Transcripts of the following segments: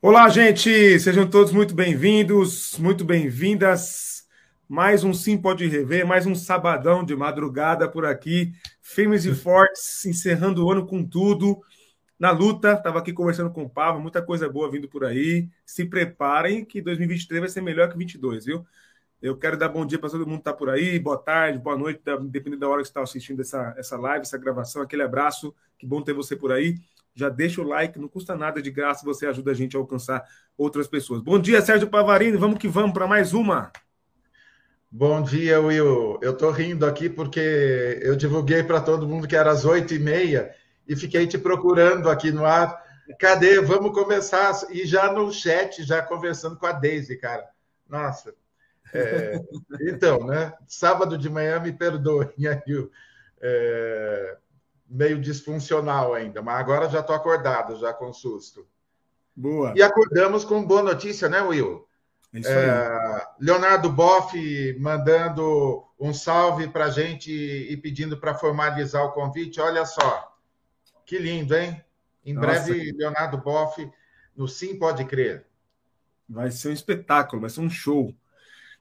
Olá, gente! Sejam todos muito bem-vindos, muito bem-vindas. Mais um Sim Pode Rever, mais um sabadão de madrugada por aqui, firmes e fortes, encerrando o ano com tudo. Na luta, estava aqui conversando com o Pava, muita coisa boa vindo por aí. Se preparem que 2023 vai ser melhor que 22, viu? Eu quero dar bom dia para todo mundo que está por aí, boa tarde, boa noite, dependendo da hora que você está assistindo essa, essa live, essa gravação, aquele abraço, que bom ter você por aí já deixa o like, não custa nada de graça, você ajuda a gente a alcançar outras pessoas. Bom dia, Sérgio Pavarini, vamos que vamos para mais uma. Bom dia, Will. Eu estou rindo aqui porque eu divulguei para todo mundo que era às oito e meia e fiquei te procurando aqui no ar. Cadê? Vamos começar. E já no chat, já conversando com a Daisy, cara. Nossa. É... então, né? Sábado de manhã, me perdoem aí. É meio disfuncional ainda, mas agora já estou acordado, já com susto. Boa. E acordamos com boa notícia, né, Will? É, é Leonardo Boff mandando um salve para a gente e pedindo para formalizar o convite. Olha só, que lindo, hein? Em Nossa. breve, Leonardo Boff no Sim Pode Crer. Vai ser um espetáculo, vai ser um show.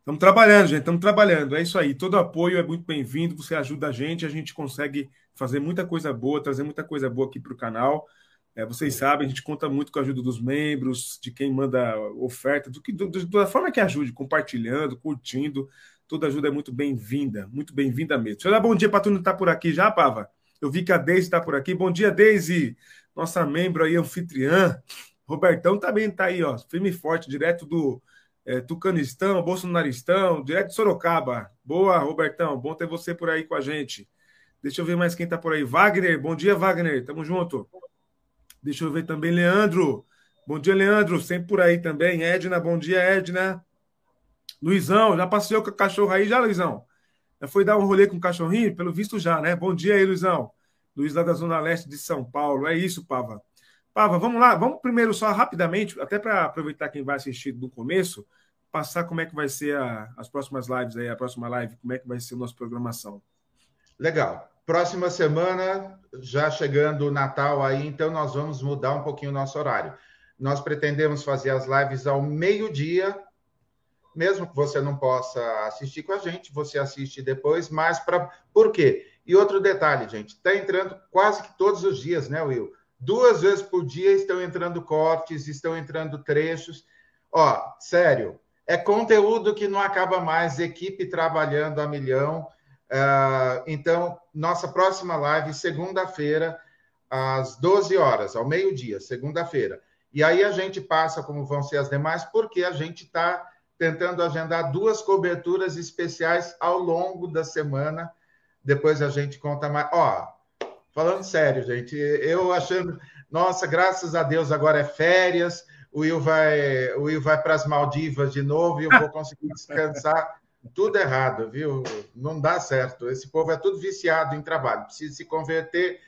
Estamos trabalhando, gente, estamos trabalhando. É isso aí. Todo apoio é muito bem-vindo. Você ajuda a gente, a gente consegue fazer muita coisa boa, trazer muita coisa boa aqui para o canal. É, vocês sabem, a gente conta muito com a ajuda dos membros, de quem manda oferta, do que, do, do, da forma que ajude, compartilhando, curtindo. Toda ajuda é muito bem-vinda, muito bem-vinda mesmo. Deixa eu dar bom dia para todo mundo que está por aqui já, Pava. Eu vi que a Deise está por aqui. Bom dia, Deise, nossa membro aí, anfitriã. Robertão também está aí, ó, firme e forte, direto do é, Tucanistão, Bolsonaristão, direto de Sorocaba. Boa, Robertão, bom ter você por aí com a gente. Deixa eu ver mais quem está por aí. Wagner, bom dia, Wagner, tamo junto. Deixa eu ver também, Leandro. Bom dia, Leandro, sempre por aí também. Edna, bom dia, Edna. Luizão, já passeou com o cachorro aí já, Luizão? Já foi dar um rolê com o cachorrinho? Pelo visto já, né? Bom dia aí, Luizão. Luiz lá da Zona Leste de São Paulo. É isso, Pava. Pava, vamos lá. Vamos primeiro só rapidamente, até para aproveitar quem vai assistir do começo, passar como é que vai ser a, as próximas lives aí, a próxima live, como é que vai ser a nossa programação. Legal. Próxima semana, já chegando o Natal aí, então nós vamos mudar um pouquinho o nosso horário. Nós pretendemos fazer as lives ao meio-dia, mesmo que você não possa assistir com a gente, você assiste depois, mas para. Por quê? E outro detalhe, gente, está entrando quase que todos os dias, né, Will? Duas vezes por dia estão entrando cortes, estão entrando trechos. Ó, sério, é conteúdo que não acaba mais, equipe trabalhando a milhão. Uh, então, nossa próxima live, segunda-feira, às 12 horas, ao meio-dia, segunda-feira. E aí a gente passa como vão ser as demais, porque a gente está tentando agendar duas coberturas especiais ao longo da semana. Depois a gente conta mais. Ó, falando sério, gente, eu achando, nossa, graças a Deus agora é férias o Will vai, o Will vai para as Maldivas de novo e eu vou conseguir descansar. tudo errado, viu? Não dá certo. Esse povo é tudo viciado em trabalho, precisa se converter.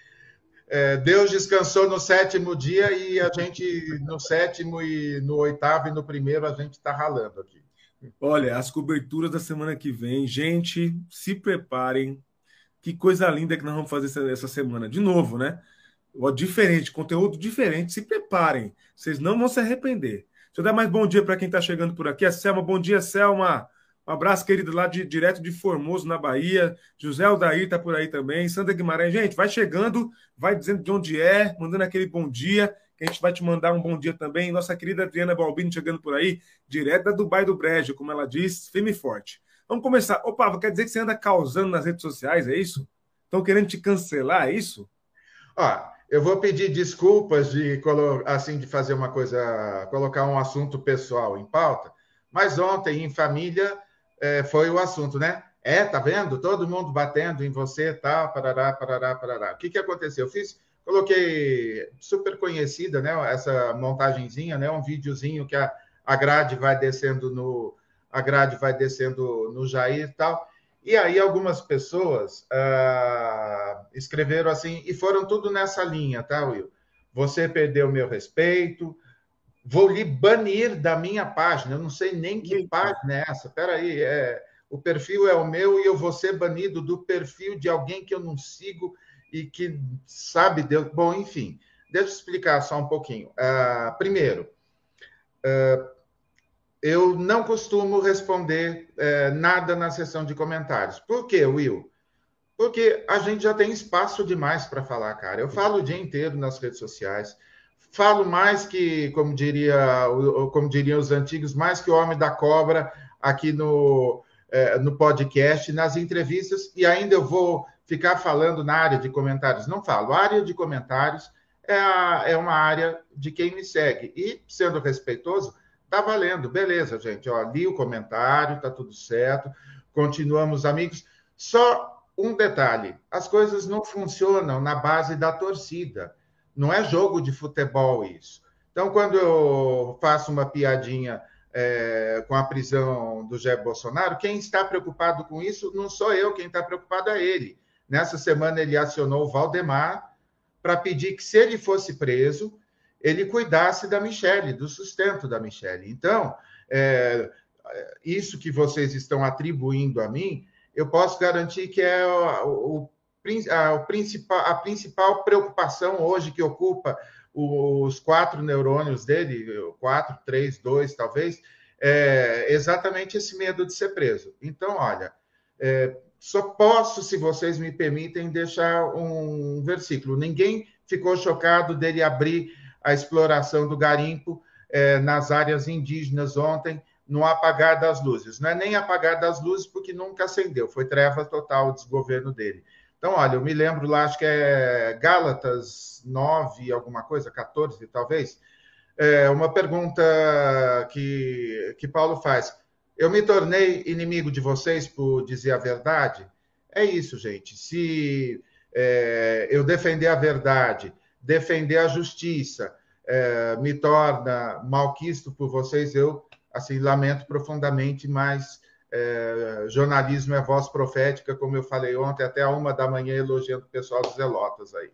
É, Deus descansou no sétimo dia e a gente, no sétimo e no oitavo e no primeiro, a gente está ralando aqui. Olha, as coberturas da semana que vem, gente, se preparem. Que coisa linda que nós vamos fazer essa semana. De novo, né? diferente, conteúdo diferente, se preparem. Vocês não vão se arrepender. Deixa eu dar mais bom dia para quem está chegando por aqui. A Selma, bom dia, Selma. Um abraço, querido, lá de, direto de Formoso, na Bahia. José Aldair está por aí também. Sandra Guimarães, gente, vai chegando, vai dizendo de onde é, mandando aquele bom dia, que a gente vai te mandar um bom dia também. Nossa querida Adriana Balbini chegando por aí, direto da Dubai do Brejo, como ela diz, firme e forte. Vamos começar. Opa, quer dizer que você anda causando nas redes sociais, é isso? Estão querendo te cancelar, é isso? Ó, eu vou pedir desculpas de assim de fazer uma coisa, colocar um assunto pessoal em pauta, mas ontem em família é, foi o assunto, né? É, tá vendo? Todo mundo batendo em você, tá? Parará, parará, parará. O que que aconteceu? Eu fiz, coloquei super conhecida, né? Essa montagenzinha, né? Um videozinho que a, a grade vai descendo no a grade vai descendo no Jair e tal. E aí algumas pessoas uh, escreveram assim, e foram tudo nessa linha, tá, Will? Você perdeu meu respeito, vou lhe banir da minha página. Eu não sei nem que página é essa. Peraí, é, o perfil é o meu e eu vou ser banido do perfil de alguém que eu não sigo e que sabe Deus. Bom, enfim, deixa eu explicar só um pouquinho. Uh, primeiro, uh, eu não costumo responder uh, nada na sessão de comentários. Por quê, Will? Porque a gente já tem espaço demais para falar, cara. Eu falo o dia inteiro nas redes sociais. Falo mais que, como diria, como diriam os antigos, mais que o homem da cobra aqui no, é, no podcast, nas entrevistas, e ainda eu vou ficar falando na área de comentários. Não falo. A área de comentários é, a, é uma área de quem me segue. E, sendo respeitoso, tá valendo. Beleza, gente. Ó, li o comentário, tá tudo certo. Continuamos amigos. Só um detalhe: as coisas não funcionam na base da torcida. Não é jogo de futebol isso. Então, quando eu faço uma piadinha é, com a prisão do Jair Bolsonaro, quem está preocupado com isso não sou eu, quem está preocupado é ele. Nessa semana, ele acionou o Valdemar para pedir que, se ele fosse preso, ele cuidasse da Michelle, do sustento da Michelle. Então, é, isso que vocês estão atribuindo a mim, eu posso garantir que é o, o, a, o principal, a principal preocupação hoje que ocupa os quatro neurônios dele, quatro, três, dois, talvez, é exatamente esse medo de ser preso. Então, olha, é, só posso, se vocês me permitem, deixar um versículo. Ninguém ficou chocado dele abrir a exploração do garimpo é, nas áreas indígenas ontem, no apagar das luzes. Não é nem apagar das luzes, porque nunca acendeu, foi treva total o desgoverno dele. Então, olha, eu me lembro lá, acho que é Gálatas 9, alguma coisa, 14 talvez, é uma pergunta que, que Paulo faz. Eu me tornei inimigo de vocês por dizer a verdade? É isso, gente. Se é, eu defender a verdade, defender a justiça, é, me torna malquisto por vocês, eu assim lamento profundamente, mas é, jornalismo é voz profética, como eu falei ontem, até a uma da manhã, elogiando o pessoal dos Zelotas aí.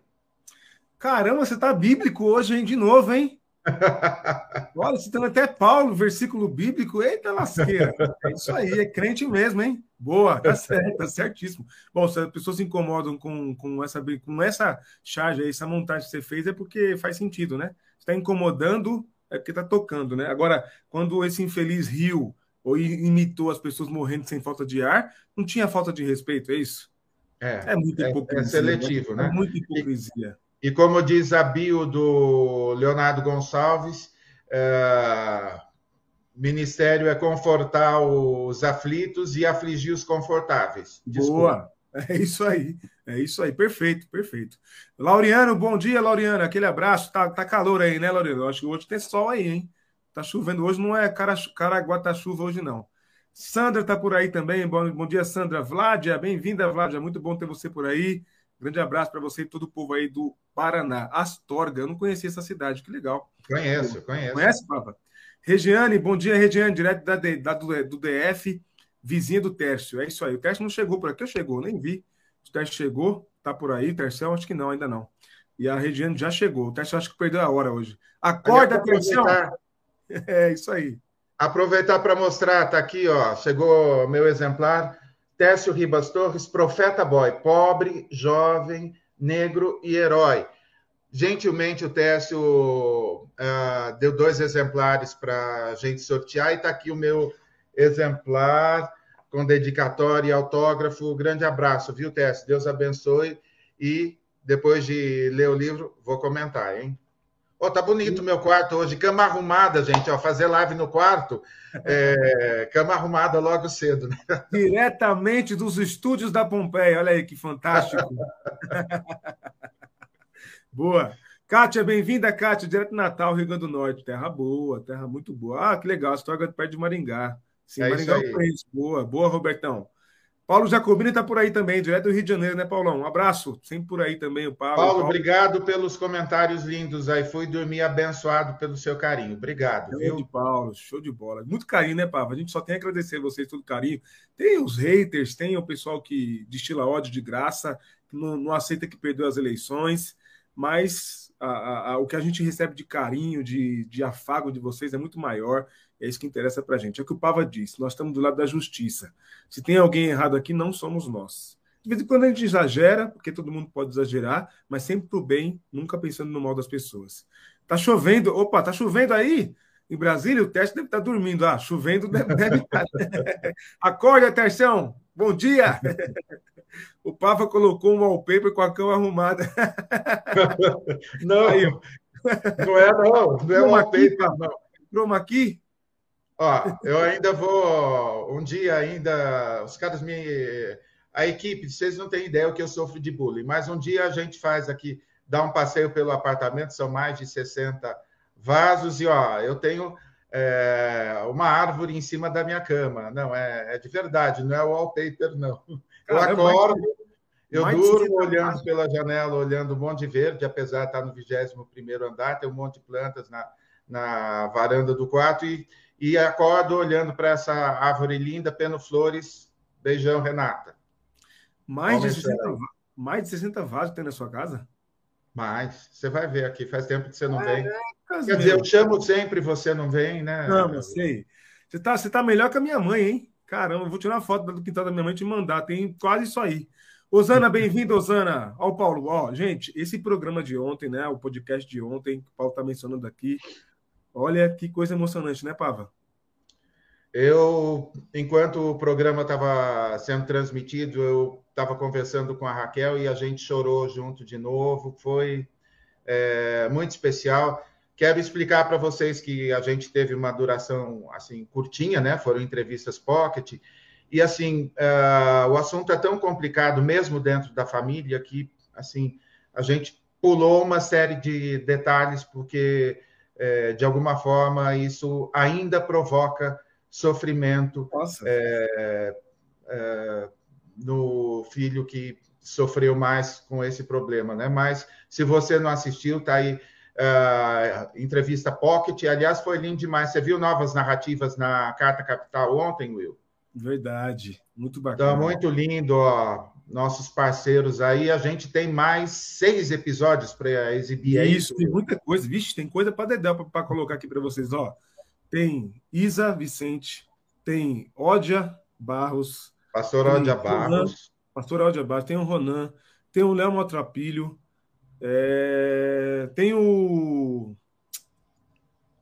Caramba, você tá bíblico hoje, hein? De novo, hein? Olha, citando até Paulo, versículo bíblico. Eita lasqueira. É isso aí, é crente mesmo, hein? Boa, tá certo, tá certíssimo. Bom, se as pessoas se incomodam com, com, essa, com essa charge aí, essa montagem que você fez, é porque faz sentido, né? Está incomodando, é porque tá tocando, né? Agora, quando esse infeliz riu ou imitou as pessoas morrendo sem falta de ar, não tinha falta de respeito, é isso? É, é muita hipocrisia. É, é seletivo, né? É muita hipocrisia. E, e, como diz a bio do Leonardo Gonçalves, é, ministério é confortar os aflitos e afligir os confortáveis. Desculpa. Boa, é isso aí, é isso aí, perfeito, perfeito. Laureano, bom dia, Laureano, aquele abraço, tá, tá calor aí, né, Laureano? Acho que hoje tem sol aí, hein? Tá chovendo hoje, não é Caraguatá-chuva hoje, não. Sandra tá por aí também. Bom, bom dia, Sandra. Vládia, bem-vinda, Vládia. Muito bom ter você por aí. Grande abraço para você e todo o povo aí do Paraná. Astorga, eu não conhecia essa cidade, que legal. Conheço, conheço. Conhece, Papa? Regiane, bom dia, Regiane, direto da, da do, DF, vizinha do Tércio. É isso aí. O Tércio não chegou por aqui, eu chegou, nem vi. O Tércio chegou, tá por aí. Tércio, acho que não, ainda não. E a Regiane já chegou. O Tércio acho que perdeu a hora hoje. Acorda, Tércio! É isso aí. Aproveitar para mostrar, tá aqui, ó, chegou meu exemplar, Técio Ribas Torres, Profeta Boy, pobre, jovem, negro e herói. Gentilmente o Técio uh, deu dois exemplares para a gente sortear e está aqui o meu exemplar com dedicatória e autógrafo. Grande abraço, viu, Técio? Deus abençoe e depois de ler o livro, vou comentar, hein? Oh, tá bonito o meu quarto hoje, cama arrumada, gente. Ó, fazer live no quarto, é, cama arrumada logo cedo. Né? Diretamente dos estúdios da Pompeia. Olha aí que fantástico. boa. Kátia, bem-vinda, Kátia, direto do Natal, Rio Grande do Norte. Terra boa, terra muito boa. Ah, que legal, história perto de Maringá. Sim, é Maringá eu conheço. Boa, boa, Robertão. Paulo Jacobini está por aí também, direto do Rio de Janeiro, né, Paulão? Um abraço, sempre por aí também, o Paulo. Paulo, Paulo. obrigado pelos comentários lindos aí. Fui dormir abençoado pelo seu carinho. Obrigado, show viu? de Paulo, show de bola. Muito carinho, né, Pava? A gente só tem a agradecer a vocês todo carinho. Tem os haters, tem o pessoal que destila ódio de graça, que não, não aceita que perdeu as eleições, mas a, a, a, o que a gente recebe de carinho, de, de afago de vocês é muito maior. É isso que interessa para a gente. É o que o Pava disse: nós estamos do lado da justiça. Se tem alguém errado aqui, não somos nós. De vez em quando a gente exagera, porque todo mundo pode exagerar, mas sempre para o bem, nunca pensando no mal das pessoas. Tá chovendo. Opa, tá chovendo aí? Em Brasília, o teste deve estar dormindo. Ah, chovendo deve, deve estar. Acorda, Terção! Bom dia! O Papa colocou um wallpaper com a cama arrumada. Não, Aí, não é não. Não é um wallpaper, não. Chroma aqui? Ó, eu ainda vou... Um dia ainda... Os caras me... A equipe, vocês não têm ideia o que eu sofro de bullying, mas um dia a gente faz aqui, dá um passeio pelo apartamento, são mais de 60 vasos, e ó, eu tenho é, uma árvore em cima da minha cama. Não, é, é de verdade, não é wallpaper, não. Eu acordo, eu durmo olhando pela janela, olhando um monte de verde, apesar de estar no 21 andar, tem um monte de plantas na, na varanda do quarto, e, e acordo olhando para essa árvore linda, Peno Flores. Beijão, Renata. Mais de, 60, mais de 60 vasos tem na sua casa? Mais. Você vai ver aqui, faz tempo que você não vem. Quer dizer, eu chamo sempre, você não vem, né? Não, eu sei. Você tá, você tá melhor que a minha mãe, hein? Caramba, eu vou tirar uma foto do quintal da minha mãe e te mandar. Tem quase isso aí. Osana, bem-vindo, Osana. Ó, Paulo, ó, gente, esse programa de ontem, né? O podcast de ontem, que o Paulo tá mencionando aqui. Olha que coisa emocionante, né, Pava? Eu, enquanto o programa estava sendo transmitido, eu estava conversando com a Raquel e a gente chorou junto de novo. Foi é, muito especial. Quero explicar para vocês que a gente teve uma duração assim curtinha, né? Foram entrevistas pocket e assim uh, o assunto é tão complicado mesmo dentro da família que assim a gente pulou uma série de detalhes porque é, de alguma forma isso ainda provoca sofrimento é, é, no filho que sofreu mais com esse problema, né? Mas se você não assistiu, tá aí uh, entrevista Pocket. Aliás, foi lindo demais. Você viu novas narrativas na Carta Capital ontem, Will? Verdade, muito bacana. Então, muito lindo, ó, nossos parceiros aí. A gente tem mais seis episódios para exibir. Isso, isso, tem muita coisa. Vixe, tem coisa para dedéu para colocar aqui para vocês. Ó, tem Isa Vicente, tem Ódia Barros. Pastor Ódia Barros. Pastor Ódia Barros, tem o Ronan, tem o Léo Motrapilho, é, tem o.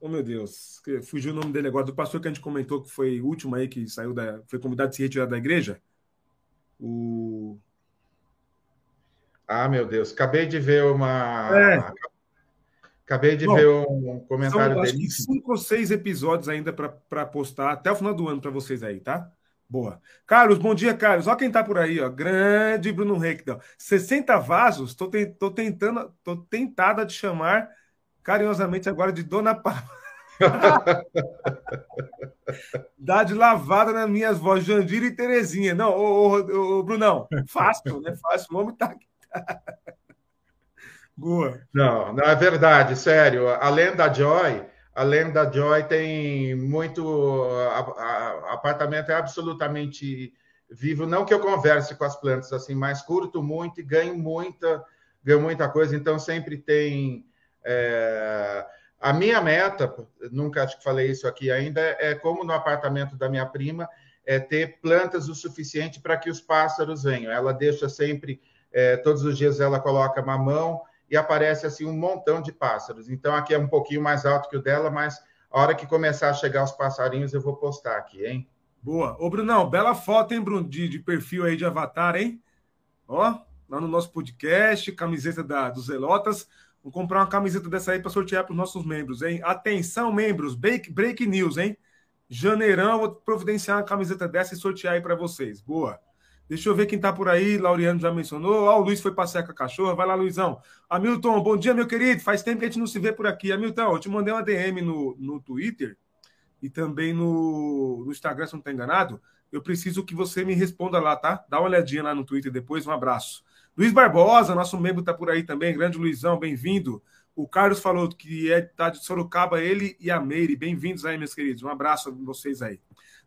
Oh, meu Deus, fugiu o nome dele agora, do pastor que a gente comentou que foi o último aí que saiu da. Foi convidado a se retirar da igreja. O. Ah, meu Deus, acabei de ver uma. É. Acabei de Bom, ver um comentário são, dele. cinco ou seis episódios ainda para postar até o final do ano para vocês aí, tá? Boa. Carlos, bom dia, Carlos. Olha quem tá por aí, ó. Grande Bruno Reckdell. 60 vasos, tô, te, tô tentando, tô tentada de chamar carinhosamente agora de Dona Pava. Dá de lavada nas minhas vozes, Jandira e Terezinha. Não, ô, ô, ô, Brunão, fácil, né? Fácil. O homem tá aqui. Boa. Não, não é verdade, sério. Além da Joy, além da Joy, tem muito. A, a, apartamento é absolutamente vivo. Não que eu converse com as plantas assim, mas curto muito e ganho muita, ganho muita coisa. Então sempre tem. É, a minha meta, nunca acho que falei isso aqui ainda, é como no apartamento da minha prima, é ter plantas o suficiente para que os pássaros venham. Ela deixa sempre, é, todos os dias ela coloca mamão e aparece assim um montão de pássaros. Então aqui é um pouquinho mais alto que o dela, mas a hora que começar a chegar os passarinhos eu vou postar aqui, hein? Boa. Ô, Brunão, bela foto, hein, Bruno, de, de perfil aí de avatar, hein? Ó, lá no nosso podcast, camiseta da, dos Zelotas. Vou comprar uma camiseta dessa aí para sortear para os nossos membros, hein? Atenção, membros, break, break news, hein? Janeirão, vou providenciar uma camiseta dessa e sortear aí para vocês. Boa. Deixa eu ver quem está por aí. Laureano já mencionou. Ó, o Luiz foi passear com a cachorra. Vai lá, Luizão. Hamilton, bom dia, meu querido. Faz tempo que a gente não se vê por aqui. Hamilton, eu te mandei uma DM no, no Twitter e também no, no Instagram, se não estou enganado. Eu preciso que você me responda lá, tá? Dá uma olhadinha lá no Twitter depois. Um abraço. Luiz Barbosa, nosso membro, está por aí também. Grande Luizão, bem-vindo. O Carlos falou que é tá de Sorocaba, ele e a Meire. Bem-vindos aí, meus queridos. Um abraço a vocês aí.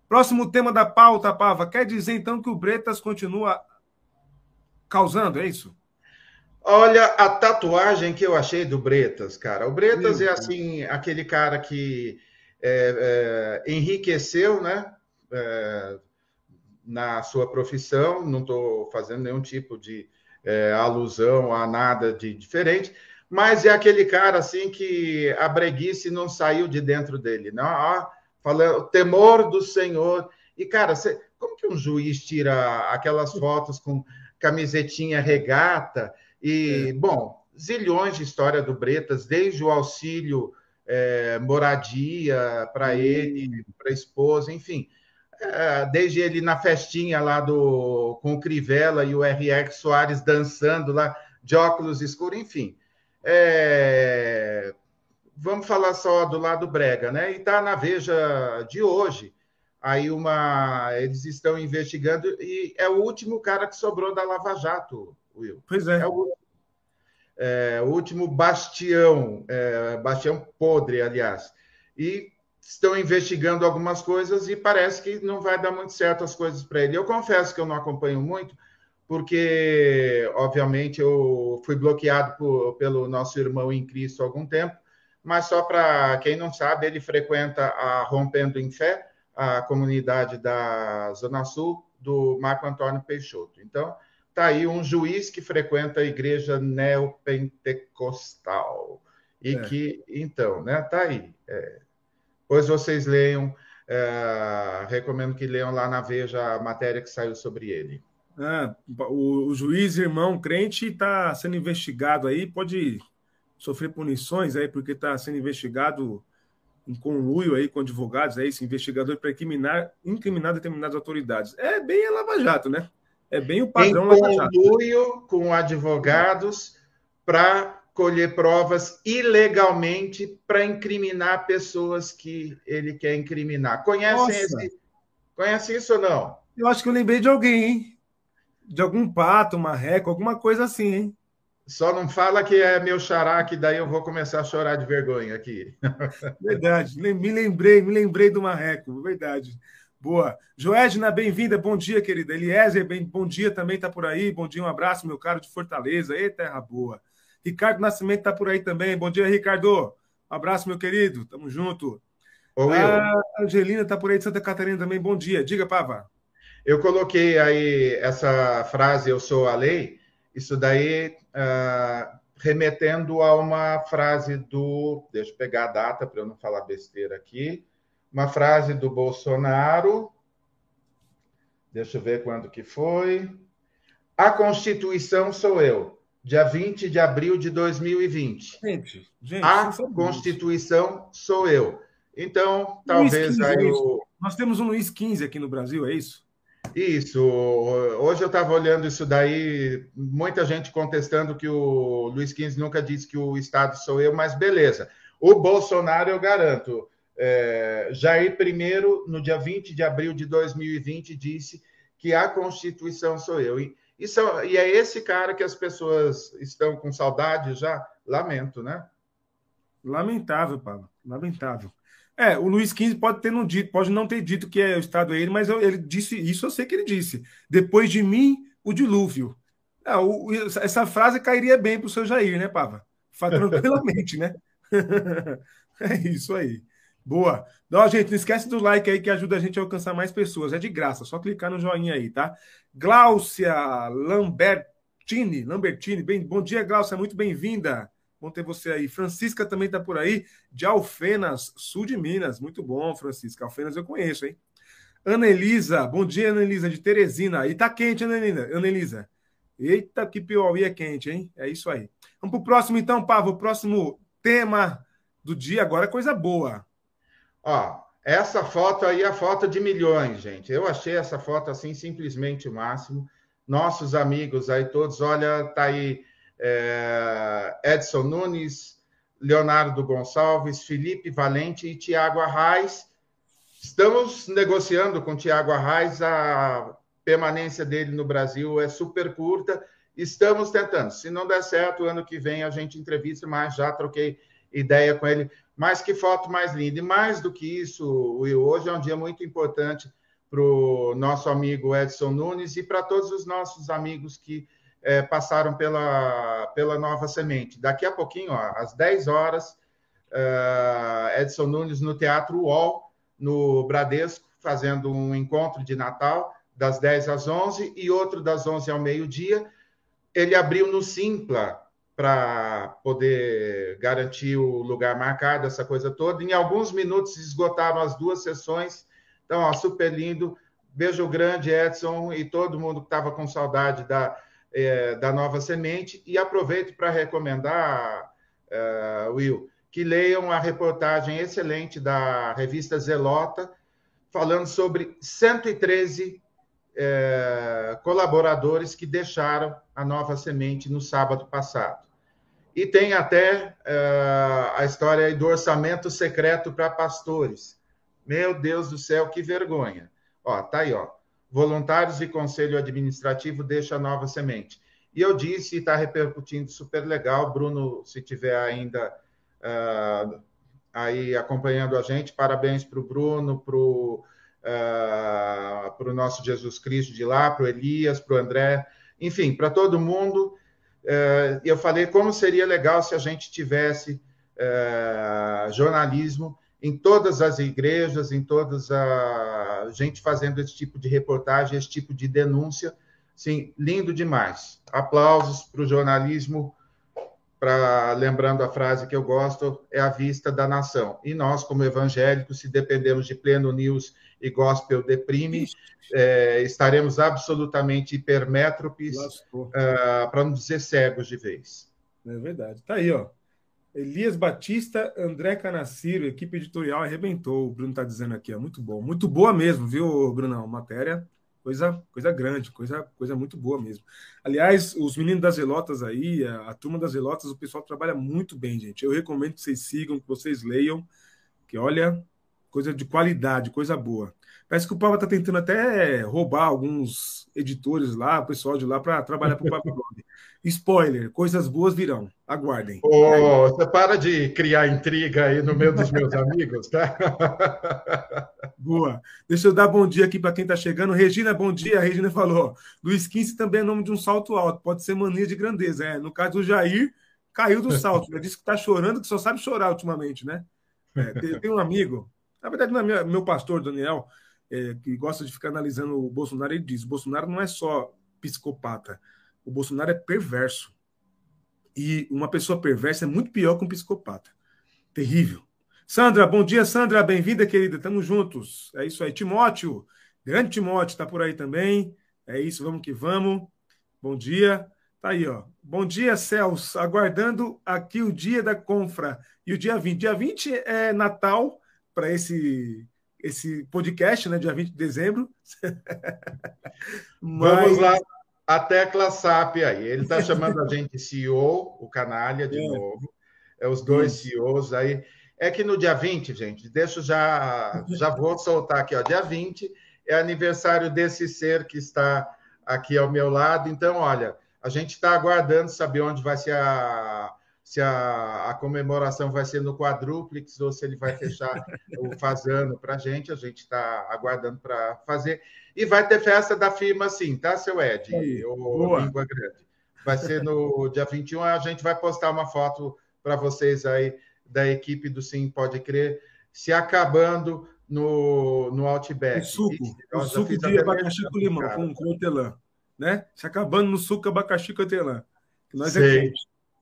Próximo tema da pauta, Pava. Quer dizer então que o Bretas continua causando, é isso? Olha a tatuagem que eu achei do Bretas, cara. O Bretas é assim, aquele cara que é, é, enriqueceu, né? É, na sua profissão, não estou fazendo nenhum tipo de é, alusão a nada de diferente, mas é aquele cara assim que a breguice não saiu de dentro dele, não? Ó, falando, o temor do Senhor. E, cara, você, como que um juiz tira aquelas fotos com camisetinha regata? E, é. bom, zilhões de história do Bretas, desde o auxílio é, moradia para ele, para a esposa, enfim. É, desde ele na festinha lá do com o Crivella e o RX Soares dançando lá de óculos escuros, enfim. É, vamos falar só do lado brega, né? E tá na Veja de hoje. Aí uma eles estão investigando e é o último cara que sobrou da Lava Jato, Will. Pois é. É o, é, o último bastião, é, bastião podre, aliás. E estão investigando algumas coisas e parece que não vai dar muito certo as coisas para ele. Eu confesso que eu não acompanho muito, porque, obviamente, eu fui bloqueado por, pelo nosso irmão em Cristo há algum tempo, mas só para quem não sabe, ele frequenta a Rompendo em Fé, a comunidade da Zona Sul do Marco Antônio Peixoto. Então, tá aí um juiz que frequenta a igreja neopentecostal. E é. que, então, né, tá aí. É, Pois vocês leiam, é, recomendo que leiam lá na Veja a matéria que saiu sobre ele. Ah, o, o, juiz irmão crente está sendo investigado aí, pode sofrer punições aí, porque está sendo investigado em conluio aí com advogados, aí, esse investigador para incriminar, incriminar determinadas autoridades. É bem a Lava Jato, né? É bem o padrão em Lava Jato. conluio com advogados para colher provas ilegalmente para incriminar pessoas que ele quer incriminar. Conhecem esse? Conhece isso ou não? Eu acho que eu lembrei de alguém, hein? De algum pato, uma reca, alguma coisa assim, hein? Só não fala que é meu xará, que daí eu vou começar a chorar de vergonha aqui. Verdade. Me lembrei, me lembrei do marreco, verdade. Boa. Joedna, bem-vinda, bom dia, querida. Eliezer, bem, bom dia também, tá por aí. Bom dia, um abraço, meu caro de Fortaleza. Ei, terra boa. Ricardo Nascimento está por aí também. Bom dia, Ricardo. Um abraço, meu querido. Tamo junto. Ô, a Angelina está por aí de Santa Catarina também. Bom dia. Diga, Pava. Eu coloquei aí essa frase, eu sou a lei, isso daí uh, remetendo a uma frase do. Deixa eu pegar a data para eu não falar besteira aqui. Uma frase do Bolsonaro. Deixa eu ver quando que foi. A Constituição sou eu dia 20 de abril de 2020. Gente, gente a Constituição sou eu. Então, talvez aí é o... Nós temos um Luiz XV aqui no Brasil, é isso? Isso. Hoje eu estava olhando isso daí, muita gente contestando que o Luiz XV nunca disse que o Estado sou eu, mas beleza. O Bolsonaro, eu garanto, é, Jair primeiro, no dia 20 de abril de 2020, disse que a Constituição sou eu. E, isso, é, e é esse cara que as pessoas estão com saudade já? Lamento, né? Lamentável, Paulo. Lamentável. É, o Luiz XV pode ter não dito, pode não ter dito que é o Estado é ele, mas eu, ele disse isso, eu sei que ele disse. Depois de mim, o dilúvio. É, o, essa frase cairia bem para o seu Jair, né, Pava? Tranquilamente, né? é isso aí. Boa. Não, gente, não esquece do like aí que ajuda a gente a alcançar mais pessoas. É de graça, só clicar no joinha aí, tá? Gláucia Lambertini, Lambertini, bem, bom dia, Gláucia, muito bem-vinda. Bom ter você aí. Francisca também está por aí, de Alfenas, sul de Minas. Muito bom, Francisca. Alfenas eu conheço, hein? Ana Elisa, bom dia, Ana Elisa, de Teresina. E tá quente, Ana Elisa. Ana Elisa. Eita, que Piauí é quente, hein? É isso aí. Vamos pro próximo, então, Pavo. O próximo tema do dia agora é coisa boa. Ó, essa foto aí é a foto de milhões, gente. Eu achei essa foto assim simplesmente o máximo. Nossos amigos aí todos, olha, tá aí é, Edson Nunes, Leonardo Gonçalves, Felipe Valente e Tiago Arraes. Estamos negociando com Tiago Arraes, a permanência dele no Brasil é super curta. Estamos tentando. Se não der certo, ano que vem a gente entrevista, mas já troquei ideia com ele. Mas que foto mais linda. E mais do que isso, Will, hoje é um dia muito importante para o nosso amigo Edson Nunes e para todos os nossos amigos que é, passaram pela, pela Nova Semente. Daqui a pouquinho, ó, às 10 horas, uh, Edson Nunes no Teatro UOL, no Bradesco, fazendo um encontro de Natal, das 10 às 11 e outro das 11 ao meio-dia. Ele abriu no Simpla, para poder garantir o lugar marcado, essa coisa toda. Em alguns minutos esgotaram as duas sessões. Então, ó, super lindo. Beijo grande, Edson, e todo mundo que estava com saudade da, é, da nova semente. E aproveito para recomendar, uh, Will, que leiam a reportagem excelente da revista Zelota, falando sobre 113 é, colaboradores que deixaram a nova semente no sábado passado. E tem até é, a história do orçamento secreto para pastores. Meu Deus do céu, que vergonha. Ó, tá aí, ó. Voluntários e Conselho Administrativo deixa nova semente. E eu disse, está repercutindo super legal. Bruno, se tiver ainda uh, aí acompanhando a gente, parabéns para o Bruno, para o uh, o nosso Jesus Cristo de lá, para o Elias, para o André, enfim, para todo mundo. Uh, eu falei como seria legal se a gente tivesse uh, jornalismo em todas as igrejas, em todas a gente fazendo esse tipo de reportagem, esse tipo de denúncia. Sim, lindo demais. Aplausos para o jornalismo para lembrando a frase que eu gosto, é a vista da nação. E nós, como evangélicos, se dependemos de pleno news e gospel deprime, é, estaremos absolutamente hipermétropes, uh, para não dizer cegos de vez. É verdade. Tá aí, ó. Elias Batista, André Canaciro, equipe editorial arrebentou. O Bruno está dizendo aqui, ó. Muito bom. Muito boa mesmo, viu, Brunão? Matéria coisa, coisa grande, coisa, coisa muito boa mesmo. Aliás, os meninos das Zelotas aí, a, a, turma das Zelotas, o pessoal trabalha muito bem, gente. Eu recomendo que vocês sigam, que vocês leiam, que olha, coisa de qualidade, coisa boa. Parece que o Papa está tentando até roubar alguns editores lá, o pessoal de lá, para trabalhar para o Papa Spoiler, coisas boas virão. Aguardem. Oh, você para de criar intriga aí no meio dos meus amigos, tá? Boa. Deixa eu dar bom dia aqui para quem está chegando. Regina, bom dia. A Regina falou: Luiz 15 também é nome de um salto alto, pode ser mania de grandeza. É, no caso do Jair, caiu do salto. Ele disse que está chorando, que só sabe chorar ultimamente, né? É, tem, tem, um amigo, na verdade, não é meu, meu pastor, Daniel, é, que gosta de ficar analisando o Bolsonaro, ele diz: o Bolsonaro não é só psicopata o Bolsonaro é perverso. E uma pessoa perversa é muito pior que um psicopata. Terrível. Sandra, bom dia, Sandra. Bem-vinda, querida. Estamos juntos. É isso aí. Timóteo, grande Timóteo, está por aí também. É isso, vamos que vamos. Bom dia. Tá aí, ó. Bom dia, Celso. Aguardando aqui o dia da confra. E o dia 20. Dia 20 é Natal para esse esse podcast, né? Dia 20 de dezembro. Mas... Vamos lá a tecla SAP aí. Ele está chamando a gente CEO, o canalha de é. novo. É os dois Isso. CEOs aí. É que no dia 20, gente, deixa já, já vou soltar aqui, ó. Dia 20 é aniversário desse ser que está aqui ao meu lado. Então, olha, a gente está aguardando saber onde vai ser a, se a, a, comemoração vai ser no quadrúplex ou se ele vai fechar o fazano para a gente. A gente está aguardando para fazer. E vai ter festa da firma, sim, tá, seu Ed? O Língua Grande. Vai ser no dia 21. A gente vai postar uma foto para vocês aí da equipe do Sim Pode Crer, se acabando no, no Outback. O suco, o suco de abacaxi com limão, com, com hortelã. Né? Se acabando no suco abacaxi com hortelã. Que nós é sei, é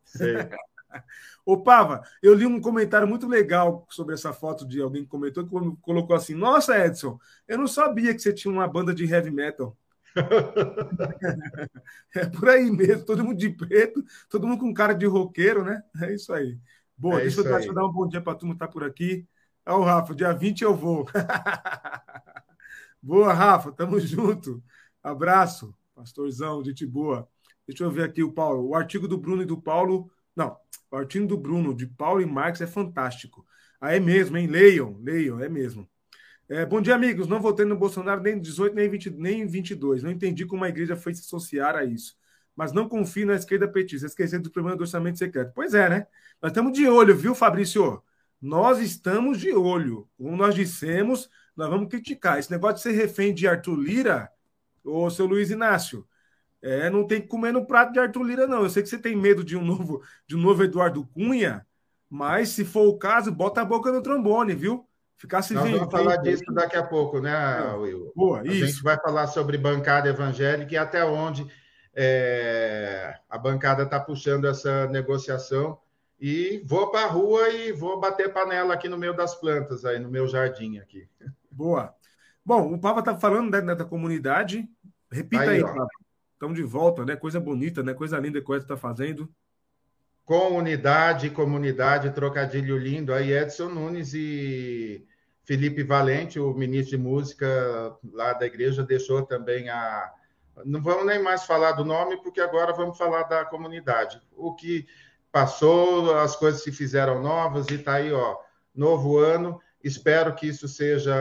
sei. Ô, Pava, eu li um comentário muito legal sobre essa foto de alguém que comentou, que colocou assim: Nossa, Edson, eu não sabia que você tinha uma banda de heavy metal. é por aí mesmo, todo mundo de preto, todo mundo com cara de roqueiro, né? É isso aí. Boa, é deixa, eu, deixa, eu, dar um bom dia para a turma que tá por aqui. Ó, o Rafa, dia 20 eu vou. boa, Rafa, tamo junto. Abraço, pastorzão, gente boa. Deixa eu ver aqui o Paulo. O artigo do Bruno e do Paulo não, o artigo do Bruno, de Paulo e Marx é fantástico. Ah, é mesmo, hein? Leiam, leiam, é mesmo. É, bom dia, amigos. Não votei no Bolsonaro nem em 18, nem em, 20, nem em 22. Não entendi como a igreja foi se associar a isso. Mas não confio na esquerda petista, esquecendo do problema do orçamento secreto. Pois é, né? Nós estamos de olho, viu, Fabrício? Nós estamos de olho. Como nós dissemos, nós vamos criticar. Esse negócio de ser refém de Arthur Lira, ou seu Luiz Inácio, é, não tem que comer no prato de Arthur Lira, não. Eu sei que você tem medo de um novo, de um novo Eduardo Cunha, mas se for o caso, bota a boca no trombone, viu? Ficar se Nós vamos falar disso daqui a pouco, né, Will? Boa, a isso. gente vai falar sobre bancada evangélica e até onde É, a bancada está puxando essa negociação e vou para a rua e vou bater panela aqui no meio das plantas, aí no meu jardim aqui. Boa. Bom, o Papa está falando né, da comunidade. Repita aí, aí Papa. Estamos de volta, né? Coisa bonita, né? Coisa linda que você está fazendo. Comunidade, comunidade, trocadilho lindo. Aí Edson Nunes e Felipe Valente, o ministro de música lá da igreja, deixou também a, não vamos nem mais falar do nome, porque agora vamos falar da comunidade. O que passou, as coisas se fizeram novas e está aí, ó, novo ano. Espero que isso seja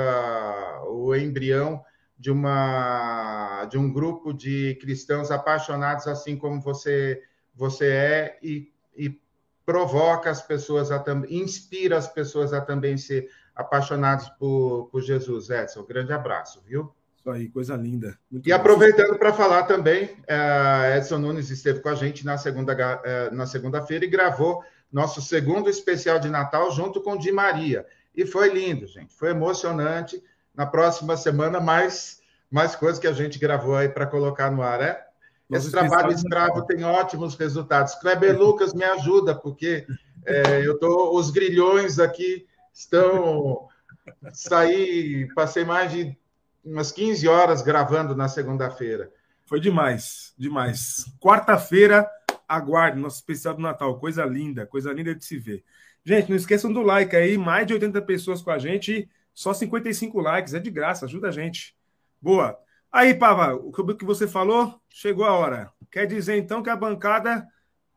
o embrião de uma de um grupo de cristãos apaixonados assim como você você é e, e provoca as pessoas a também inspira as pessoas a também ser apaixonados por, por Jesus. Edson, grande abraço, viu? Isso aí, coisa linda. Muito e bom. aproveitando para falar também, uh, Edson Nunes esteve com a gente na segunda uh, na segunda-feira e gravou nosso segundo especial de Natal junto com Di Maria. E foi lindo, gente. Foi emocionante. Na próxima semana, mais, mais coisas que a gente gravou aí para colocar no ar, é? Esse trabalho escravo tem ótimos resultados. Kleber Lucas me ajuda, porque é, eu tô, os grilhões aqui estão. Saí, passei mais de umas 15 horas gravando na segunda-feira. Foi demais, demais. Quarta-feira, aguarde nosso especial do Natal. Coisa linda, coisa linda de se ver. Gente, não esqueçam do like aí. Mais de 80 pessoas com a gente. Só 55 likes. É de graça, ajuda a gente. Boa. Aí, Pava, o que você falou, chegou a hora. Quer dizer, então, que a bancada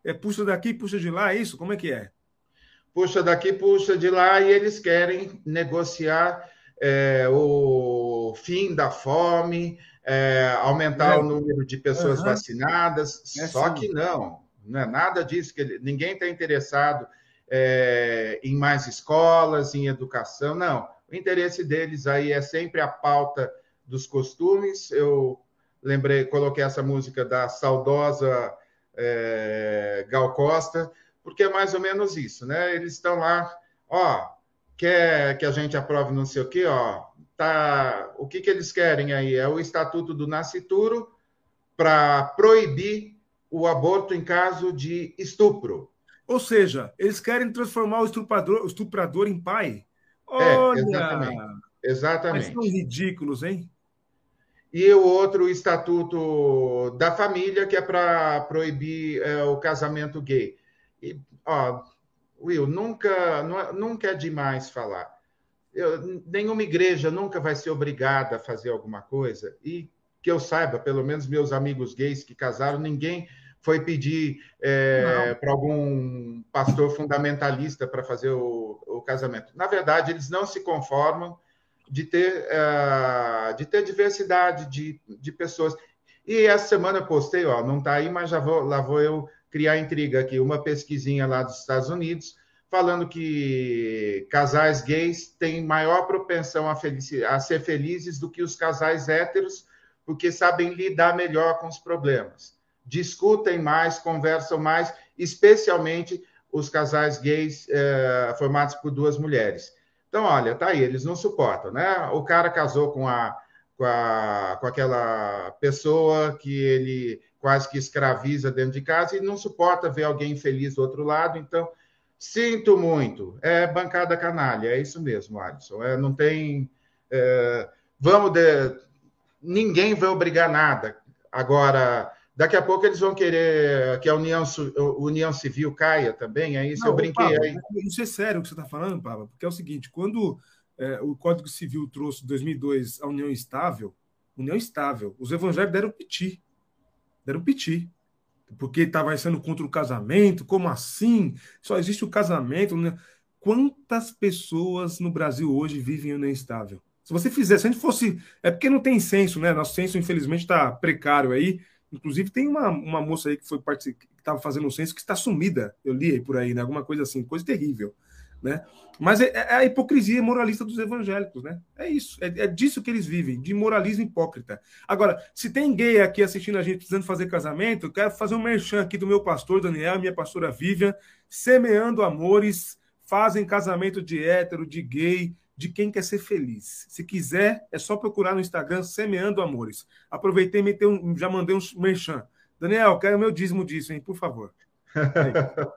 é puxa daqui, puxa de lá, é isso? Como é que é? Puxa daqui, puxa de lá, e eles querem negociar é, o fim da fome, é, aumentar é. o número de pessoas uhum. vacinadas. É Só sim. que não, não é nada disso. Que ele, ninguém está interessado é, em mais escolas, em educação. Não, o interesse deles aí é sempre a pauta dos costumes. Eu lembrei, coloquei essa música da saudosa é, Gal Costa, porque é mais ou menos isso, né? Eles estão lá, ó, quer que a gente aprove não sei o quê, ó, tá, o que, que eles querem aí? É o Estatuto do Nascituro para proibir o aborto em caso de estupro. Ou seja, eles querem transformar o estuprador, o estuprador em pai. É, Olha! É, exatamente. Exatamente. Mas são ridículos, hein? E o outro, o Estatuto da Família, que é para proibir é, o casamento gay. E, ó, Will, nunca, nunca é demais falar. Eu, nenhuma igreja nunca vai ser obrigada a fazer alguma coisa. E que eu saiba, pelo menos meus amigos gays que casaram, ninguém foi pedir é, para algum pastor fundamentalista para fazer o, o, casamento. Na verdade, eles não se conformam de ter, uh, de ter diversidade de, de pessoas. E essa semana eu postei, ó, não está aí, mas já vou, lá vou eu criar intriga aqui, uma pesquisinha lá dos Estados Unidos, falando que casais gays têm maior propensão a, a ser felizes do que os casais héteros, porque sabem lidar melhor com os problemas. Discutem mais, conversam mais, especialmente os casais gays eh, formados por duas mulheres. Então, olha, tá aí, eles não suportam, né? O cara casou com a, com, a, com aquela pessoa que ele quase que escraviza dentro de casa e não suporta ver alguém feliz do outro lado. Então, sinto muito. É bancada canalha, é isso mesmo, Alisson. É, não tem. É, vamos. De, ninguém vai obrigar nada. Agora, daqui a pouco eles vão querer que a União, União Civil caia também. É isso, não, eu brinquei Pablo, aí. Isso é sério o que você está falando, Pablo, porque é o seguinte: quando é, o Código Civil trouxe em 2002 a União Estável, União Estável, os evangélicos deram piti deram piti. Porque estava sendo contra o casamento, como assim? Só existe o casamento. Né? Quantas pessoas no Brasil hoje vivem em união estável? Se você fizer, se a gente fosse. É porque não tem censo, né? Nosso censo, infelizmente, está precário aí. Inclusive, tem uma, uma moça aí que foi que estava fazendo um censo que está sumida. Eu li aí por aí, né? Alguma coisa assim, coisa terrível. Né? Mas é, é, a hipocrisia moralista dos evangélicos, né? É isso, é, é, disso que eles vivem, de moralismo hipócrita. Agora, se tem gay aqui assistindo a gente precisando fazer casamento, eu quero fazer um merchan aqui do meu pastor Daniel, minha pastora Vivian, semeando amores, fazem casamento de hétero, de gay, de quem quer ser feliz. Se quiser, é só procurar no Instagram Semeando Amores. Aproveitei e um, já mandei um merchan. Daniel, quero meu dízimo disso, hein? Por favor.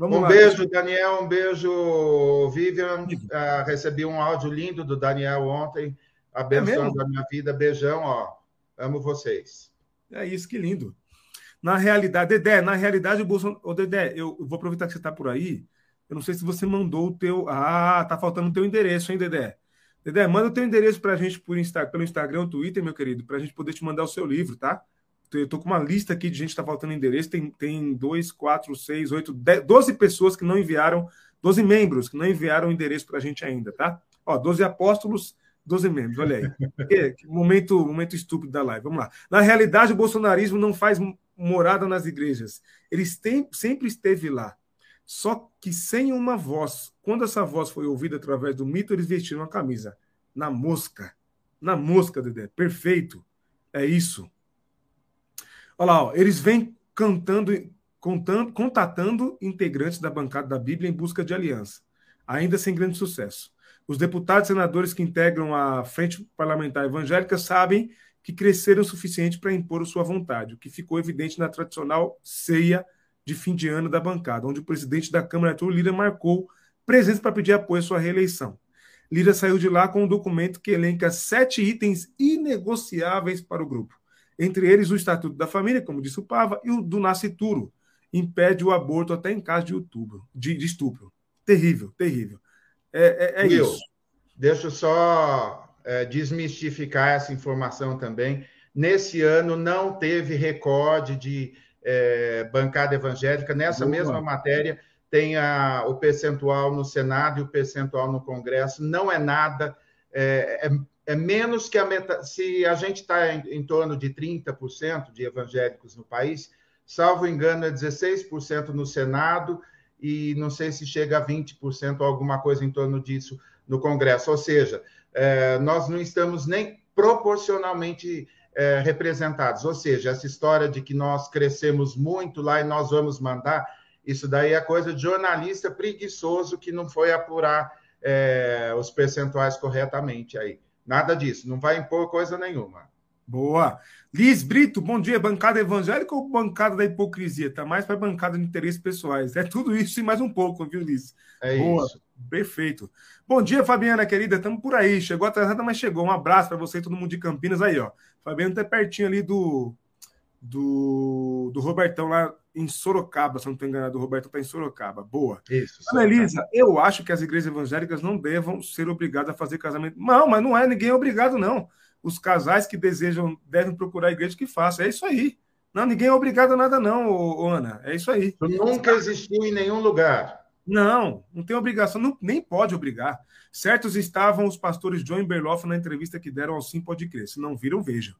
um lá. beijo, Daniel. Um beijo, Vivian. Uh, recebi um áudio lindo do Daniel ontem, abençoando é a minha vida. Beijão, ó. Amo vocês. É isso, que lindo. Na realidade, Dedé, na realidade, o Bolsonaro. Ô, Dedé, eu vou aproveitar que você está por aí. Eu não sei se você mandou o teu. Ah, tá faltando o teu endereço, hein, Dedé? Dedé, manda o teu endereço para a gente por Insta... pelo Instagram, Twitter, meu querido, para a gente poder te mandar o seu livro, tá? Eu tô com uma lista aqui de gente que está faltando endereço. Tem, tem dois, quatro, seis, oito, dez, doze pessoas que não enviaram, doze membros que não enviaram o endereço para a gente ainda, tá? Ó, doze apóstolos, doze membros, olha aí. momento, momento estúpido da live. Vamos lá. Na realidade, o bolsonarismo não faz morada nas igrejas. Ele tem, sempre esteve lá. Só que sem uma voz. Quando essa voz foi ouvida através do mito, eles vestiram a camisa. Na mosca. Na mosca, Dedé. Perfeito. É isso. Olha lá, ó. eles vêm cantando, contando, contatando integrantes da bancada da Bíblia em busca de aliança, ainda sem grande sucesso. Os deputados e senadores que integram a Frente Parlamentar Evangélica sabem que cresceram o suficiente para impor sua vontade, o que ficou evidente na tradicional ceia de fim de ano da bancada, onde o presidente da Câmara, Arthur Lira, marcou presença para pedir apoio à sua reeleição. Lira saiu de lá com um documento que elenca sete itens inegociáveis para o grupo. Entre eles, o Estatuto da Família, como disse o Pava, e o do nascituro, impede o aborto até em caso de, outubro, de, de estupro. Terrível, terrível. É, é, é isso. Deixa eu só é, desmistificar essa informação também. Nesse ano não teve recorde de é, bancada evangélica. Nessa Boa. mesma matéria tem a, o percentual no Senado e o percentual no Congresso. Não é nada, é, é, é menos que a metade. Se a gente está em, em torno de 30% de evangélicos no país, salvo engano, é 16% no Senado e não sei se chega a 20% ou alguma coisa em torno disso no Congresso. Ou seja, é, nós não estamos nem proporcionalmente é, representados. Ou seja, essa história de que nós crescemos muito lá e nós vamos mandar, isso daí é coisa de jornalista preguiçoso que não foi apurar é, os percentuais corretamente aí. Nada disso, não vai impor coisa nenhuma. Boa. Liz Brito, bom dia. Bancada evangélica ou bancada da hipocrisia? Tá mais para bancada de interesses pessoais. É tudo isso e mais um pouco, viu, Liz? É Boa. isso. Perfeito. Bom dia, Fabiana, querida. Estamos por aí. Chegou atrasada, mas chegou. Um abraço para você e todo mundo de Campinas aí, ó. Fabiana tá pertinho ali do, do, do Robertão lá em Sorocaba, se não estou enganado. O Roberto está em Sorocaba. Boa. Isso. Ana Elisa, eu acho que as igrejas evangélicas não devam ser obrigadas a fazer casamento. Não, mas não é ninguém obrigado, não. Os casais que desejam devem procurar a igreja que faça. É isso aí. Não, ninguém é obrigado a nada, não, ô, ô Ana. É isso aí. Nunca existiu em nenhum lugar. Não, não tem obrigação, não, nem pode obrigar. Certos estavam os pastores John Berloff na entrevista que deram ao Sim Pode Crer. Se não viram, vejam.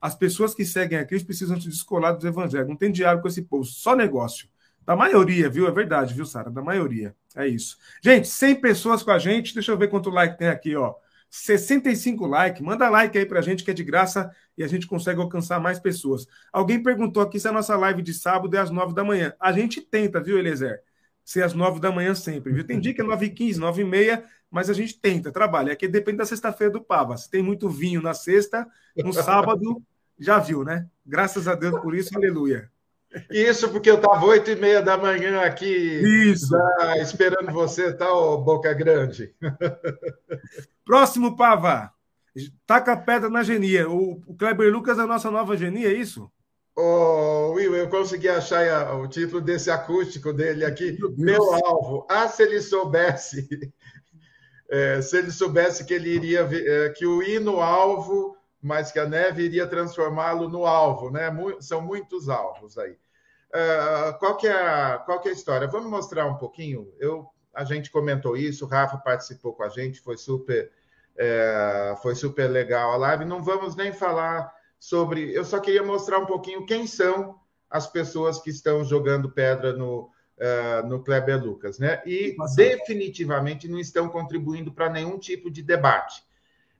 As pessoas que seguem a Cristo precisam se descolar dos evangelhos. Não tem diálogo com esse povo, só negócio. Da maioria, viu? É verdade, viu, Sara? Da maioria. É isso. Gente, 100 pessoas com a gente. Deixa eu ver quanto like tem aqui, ó. 65 likes. Manda like aí pra gente que é de graça e a gente consegue alcançar mais pessoas. Alguém perguntou aqui se a nossa live de sábado é às 9 da manhã. A gente tenta, viu, Eliezer? Ser às nove da manhã sempre, viu? Tem dia que é nove e quinze, nove e meia, mas a gente tenta, trabalha. Aqui depende da sexta-feira do Pava. Se tem muito vinho na sexta, no sábado, já viu, né? Graças a Deus por isso, aleluia. Isso porque eu estava oito e meia da manhã aqui isso. Tá, você, tá, ô Boca Grande? Próximo, Pava. Taca pedra na genia. O, o Kleber Lucas é a nossa nova genia, é isso? Oh, Will, eu consegui achar o título desse acústico dele aqui. Meu alvo. Ah, se ele soubesse. É, se ele soubesse que ele iria é, que o hino alvo, mas que a neve iria transformá-lo no alvo, né? são muitos alvos aí. Uh, qual, que é a, qual que é a história? Vamos mostrar um pouquinho. Eu, a gente comentou isso, o Rafa participou com a gente, foi super, é, foi super legal a live. Não vamos nem falar sobre. Eu só queria mostrar um pouquinho quem são as pessoas que estão jogando pedra no, uh, no Kleber Lucas, né? E definitivamente não estão contribuindo para nenhum tipo de debate.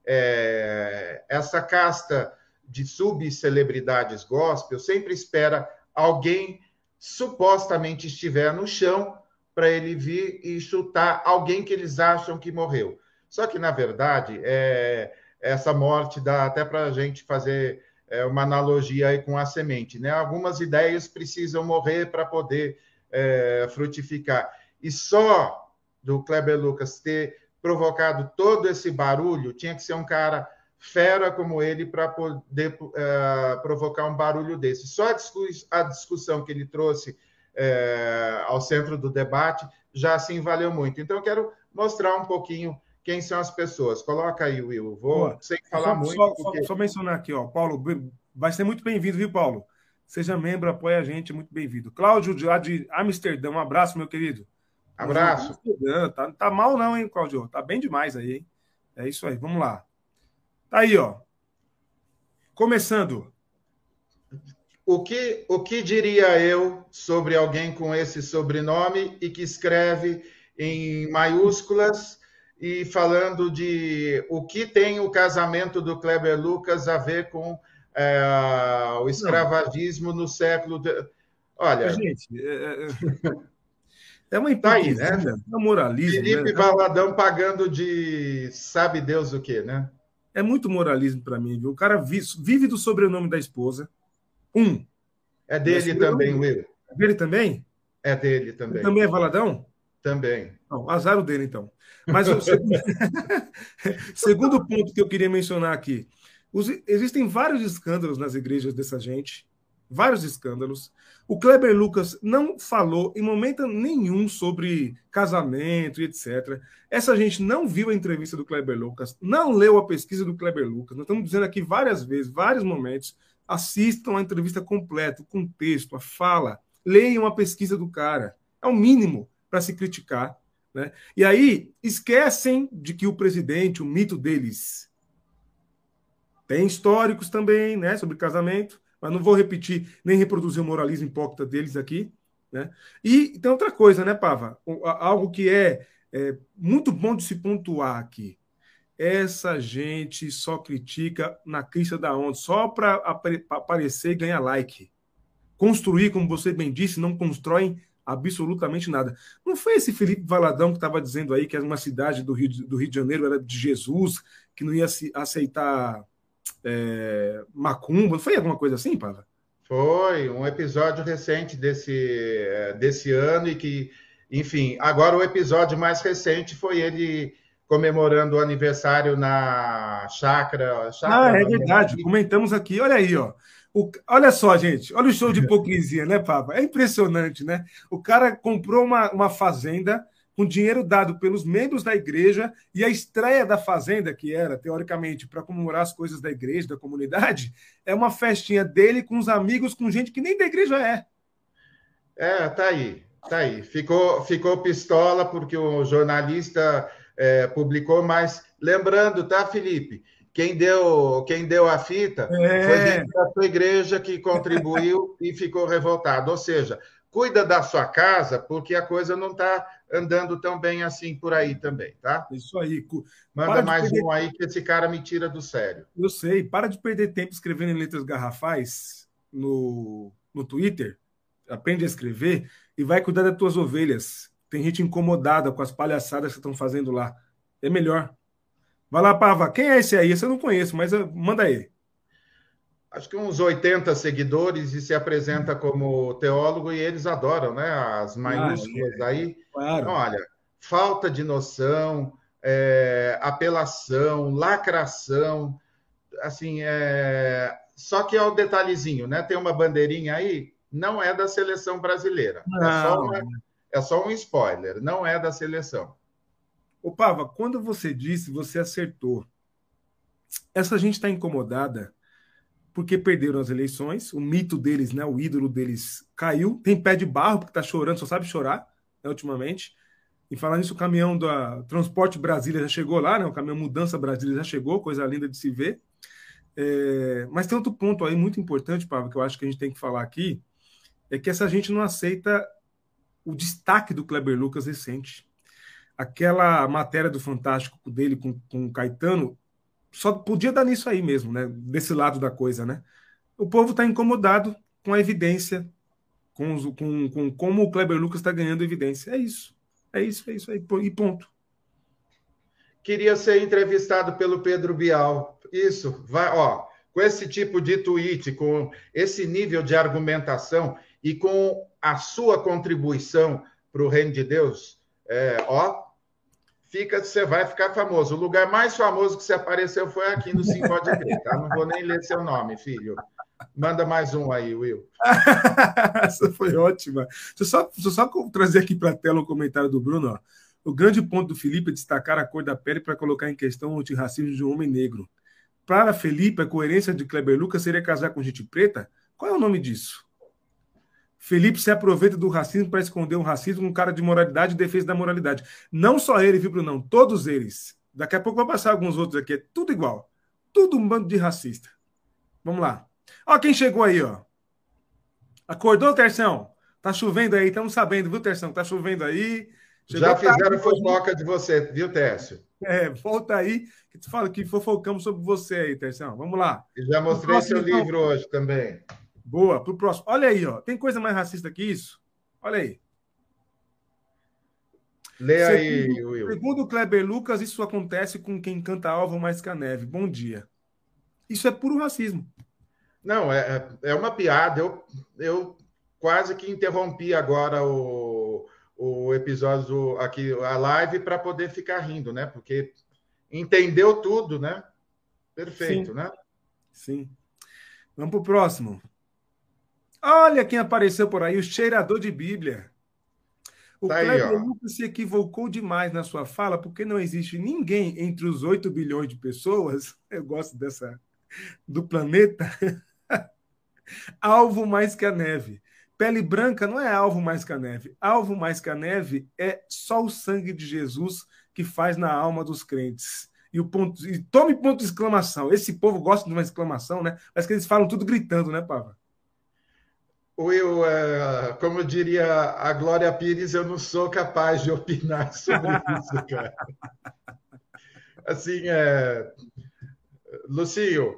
É, essa casta de subcelebridades gospel sempre espera alguém supostamente estiver no chão para ele vir e chutar alguém que eles acham que morreu. Só que, na verdade, é, essa morte dá até para a gente fazer é, uma analogia aí com a semente, né? Algumas ideias precisam morrer para poder é, frutificar. E só do Kleber Lucas ter provocado todo esse barulho, tinha que ser um cara fera como ele para poder uh, provocar um barulho desse. Só a, discuss a discussão que ele trouxe uh, ao centro do debate já assim valeu muito. Então, eu quero mostrar um pouquinho quem são as pessoas. Coloca aí, Will. Vou Boa. sem falar só, muito. Só, porque... só, mencionar aqui, ó, Paulo, vai ser muito bem-vindo, viu, Paulo? Seja membro, apoia a gente, muito bem-vindo. Cláudio, de, de Amsterdã, um abraço, meu querido. Abraço. Tá, tá mal não, hein, Cláudio? Tá bem demais aí, hein? É isso aí, vamos lá. Tá aí, ó. Começando. O que, o que diria eu sobre alguém com esse sobrenome e que escreve em maiúsculas e falando de o que tem o casamento do Kleber Lucas a ver com é, o escravagismo Não. no século. De... Olha. Gente, é, é, é uma tá aí, né? É um moralismo. Felipe né? Valadão pagando de sabe Deus o quê, né? É muito moralismo para mim, viu? O cara vive do sobrenome da esposa. Um. É dele também, Will. É dele também? É dele também. Ele também é Valadão? Também. Não, azar o dele, então. Mas o segundo... segundo ponto que eu queria mencionar aqui. Os... Existem vários escândalos nas igrejas dessa gente vários escândalos. O Kleber Lucas não falou em momento nenhum sobre casamento e etc. Essa gente não viu a entrevista do Kleber Lucas, não leu a pesquisa do Kleber Lucas. Nós estamos dizendo aqui várias vezes, vários momentos. Assistam a entrevista completa, o contexto, a fala, leiam a pesquisa do cara. É o mínimo para se criticar. Né? E aí esquecem de que o presidente, o mito deles, tem históricos também né, sobre casamento mas não vou repetir nem reproduzir o moralismo hipócrita deles aqui. Né? E tem outra coisa, né, Pava? Algo que é, é muito bom de se pontuar aqui. Essa gente só critica na crista da onda, só para aparecer e ganhar like. Construir, como você bem disse, não constroem absolutamente nada. Não foi esse Felipe Valadão que estava dizendo aí que uma cidade do Rio, do Rio de Janeiro era de Jesus, que não ia aceitar é, Macumba, foi alguma coisa assim, Pava? Foi um episódio recente desse, desse ano e que, enfim, agora o episódio mais recente foi ele comemorando o aniversário na chácara. chácara ah, é verdade. Comentamos aqui. Olha aí, ó. O, olha só, gente. Olha o show de hipocrisia, né, Pava? É impressionante, né? O cara comprou uma, uma fazenda com dinheiro dado pelos membros da igreja e a estreia da fazenda, que era teoricamente para comemorar as coisas da igreja, da comunidade, é uma festinha dele com os amigos, com gente que nem da igreja é. É, tá aí, tá aí. Ficou, ficou pistola porque o jornalista é, publicou, mas lembrando, tá, Felipe? Quem deu, quem deu a fita é. foi dentro da sua igreja que contribuiu e ficou revoltado. Ou seja, cuida da sua casa, porque a coisa não está andando tão bem assim por aí também, tá? Isso aí. Manda mais perder... um aí que esse cara me tira do sério. Eu sei. Para de perder tempo escrevendo em letras garrafais no, no Twitter. Aprende a escrever e vai cuidar das tuas ovelhas. Tem gente incomodada com as palhaçadas que estão fazendo lá. É melhor. Vai lá, Pava. Quem é esse aí? Esse eu não conheço, mas uh, manda aí acho que uns 80 seguidores e se apresenta como teólogo e eles adoram, né? As maiúsculas ah, é. aí. Claro. Então, olha, falta de noção, é, apelação, lacração, assim, é... só que é o detalhezinho, né? Tem uma bandeirinha aí, não é da seleção brasileira. É só, uma, é só um spoiler, não é da seleção. Ô, Pava, quando você disse, você acertou. Essa gente está incomodada porque perderam as eleições, o mito deles, né, o ídolo deles caiu, tem pé de barro porque está chorando, só sabe chorar, né, ultimamente. E falando nisso, o caminhão da Transporte Brasília já chegou lá, né, o caminhão Mudança Brasília já chegou, coisa linda de se ver. É, mas tem outro ponto aí muito importante, Pablo, que eu acho que a gente tem que falar aqui, é que essa gente não aceita o destaque do Kleber Lucas recente. Aquela matéria do Fantástico dele com, com o Caetano só podia dar nisso aí mesmo, né? Desse lado da coisa, né? O povo está incomodado com a evidência, com, os, com, com como o Kleber Lucas está ganhando evidência. É isso. É isso, é isso aí. E ponto. Queria ser entrevistado pelo Pedro Bial. Isso, vai, ó. com esse tipo de tweet, com esse nível de argumentação e com a sua contribuição para o reino de Deus, é, ó, fica, você vai ficar famoso. O lugar mais famoso que você apareceu foi aqui no Sim Pode Crer, tá? Não vou nem ler seu nome, filho. Manda mais um aí, Will. Essa foi ótima. Deixa eu só, só trazer aqui para a tela um comentário do Bruno. Ó. O grande ponto do Felipe é destacar a cor da pele para colocar em questão o antirracismo de um homem negro. Para Felipe, a coerência de Kleber Lucas seria casar com gente preta? Qual é o nome disso? Felipe se aproveita do racismo para esconder o racismo um cara de moralidade e defesa da moralidade. Não só ele, viu, Brunão? Todos eles. Daqui a pouco vai passar alguns outros aqui. É tudo igual. Tudo um bando de racista. Vamos lá. Ó, quem chegou aí, ó. Acordou, Terção? Tá chovendo aí, estamos sabendo, viu, Terção? Tá chovendo aí. Chegou Já fizeram fofoca de você, viu, Tércio? É, volta aí, que tu fala que fofocamos sobre você aí, Terção. Vamos lá. E já mostrei seu então. livro hoje também. Boa, pro próximo. Olha aí, ó. Tem coisa mais racista que isso? Olha aí. Lê aí, Will. Segundo Kleber Lucas, isso acontece com quem canta alvo mais que a neve. Bom dia. Isso é puro racismo. Não, é, é, é uma piada. Eu, eu quase que interrompi agora o, o episódio aqui, a live, para poder ficar rindo, né? Porque entendeu tudo, né? Perfeito, Sim. né? Sim. Vamos para o próximo. Olha quem apareceu por aí, o cheirador de Bíblia. O tá Kleber Lucas se equivocou demais na sua fala, porque não existe ninguém entre os 8 bilhões de pessoas, eu gosto dessa, do planeta, alvo mais que a neve. Pele branca não é alvo mais que a neve. Alvo mais que a neve é só o sangue de Jesus que faz na alma dos crentes. E o ponto. E tome ponto de exclamação. Esse povo gosta de uma exclamação, né? Parece que eles falam tudo gritando, né, Pava? Will, é, como diria a Glória Pires, eu não sou capaz de opinar sobre isso, cara. Assim, é... Lucio,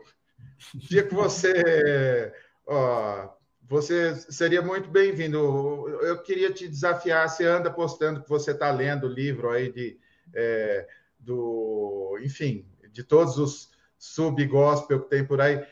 dia que você, ó, você seria muito bem-vindo. Eu queria te desafiar. Você anda postando que você está lendo o livro aí de, é, do, enfim, de todos os sub-gospel que tem por aí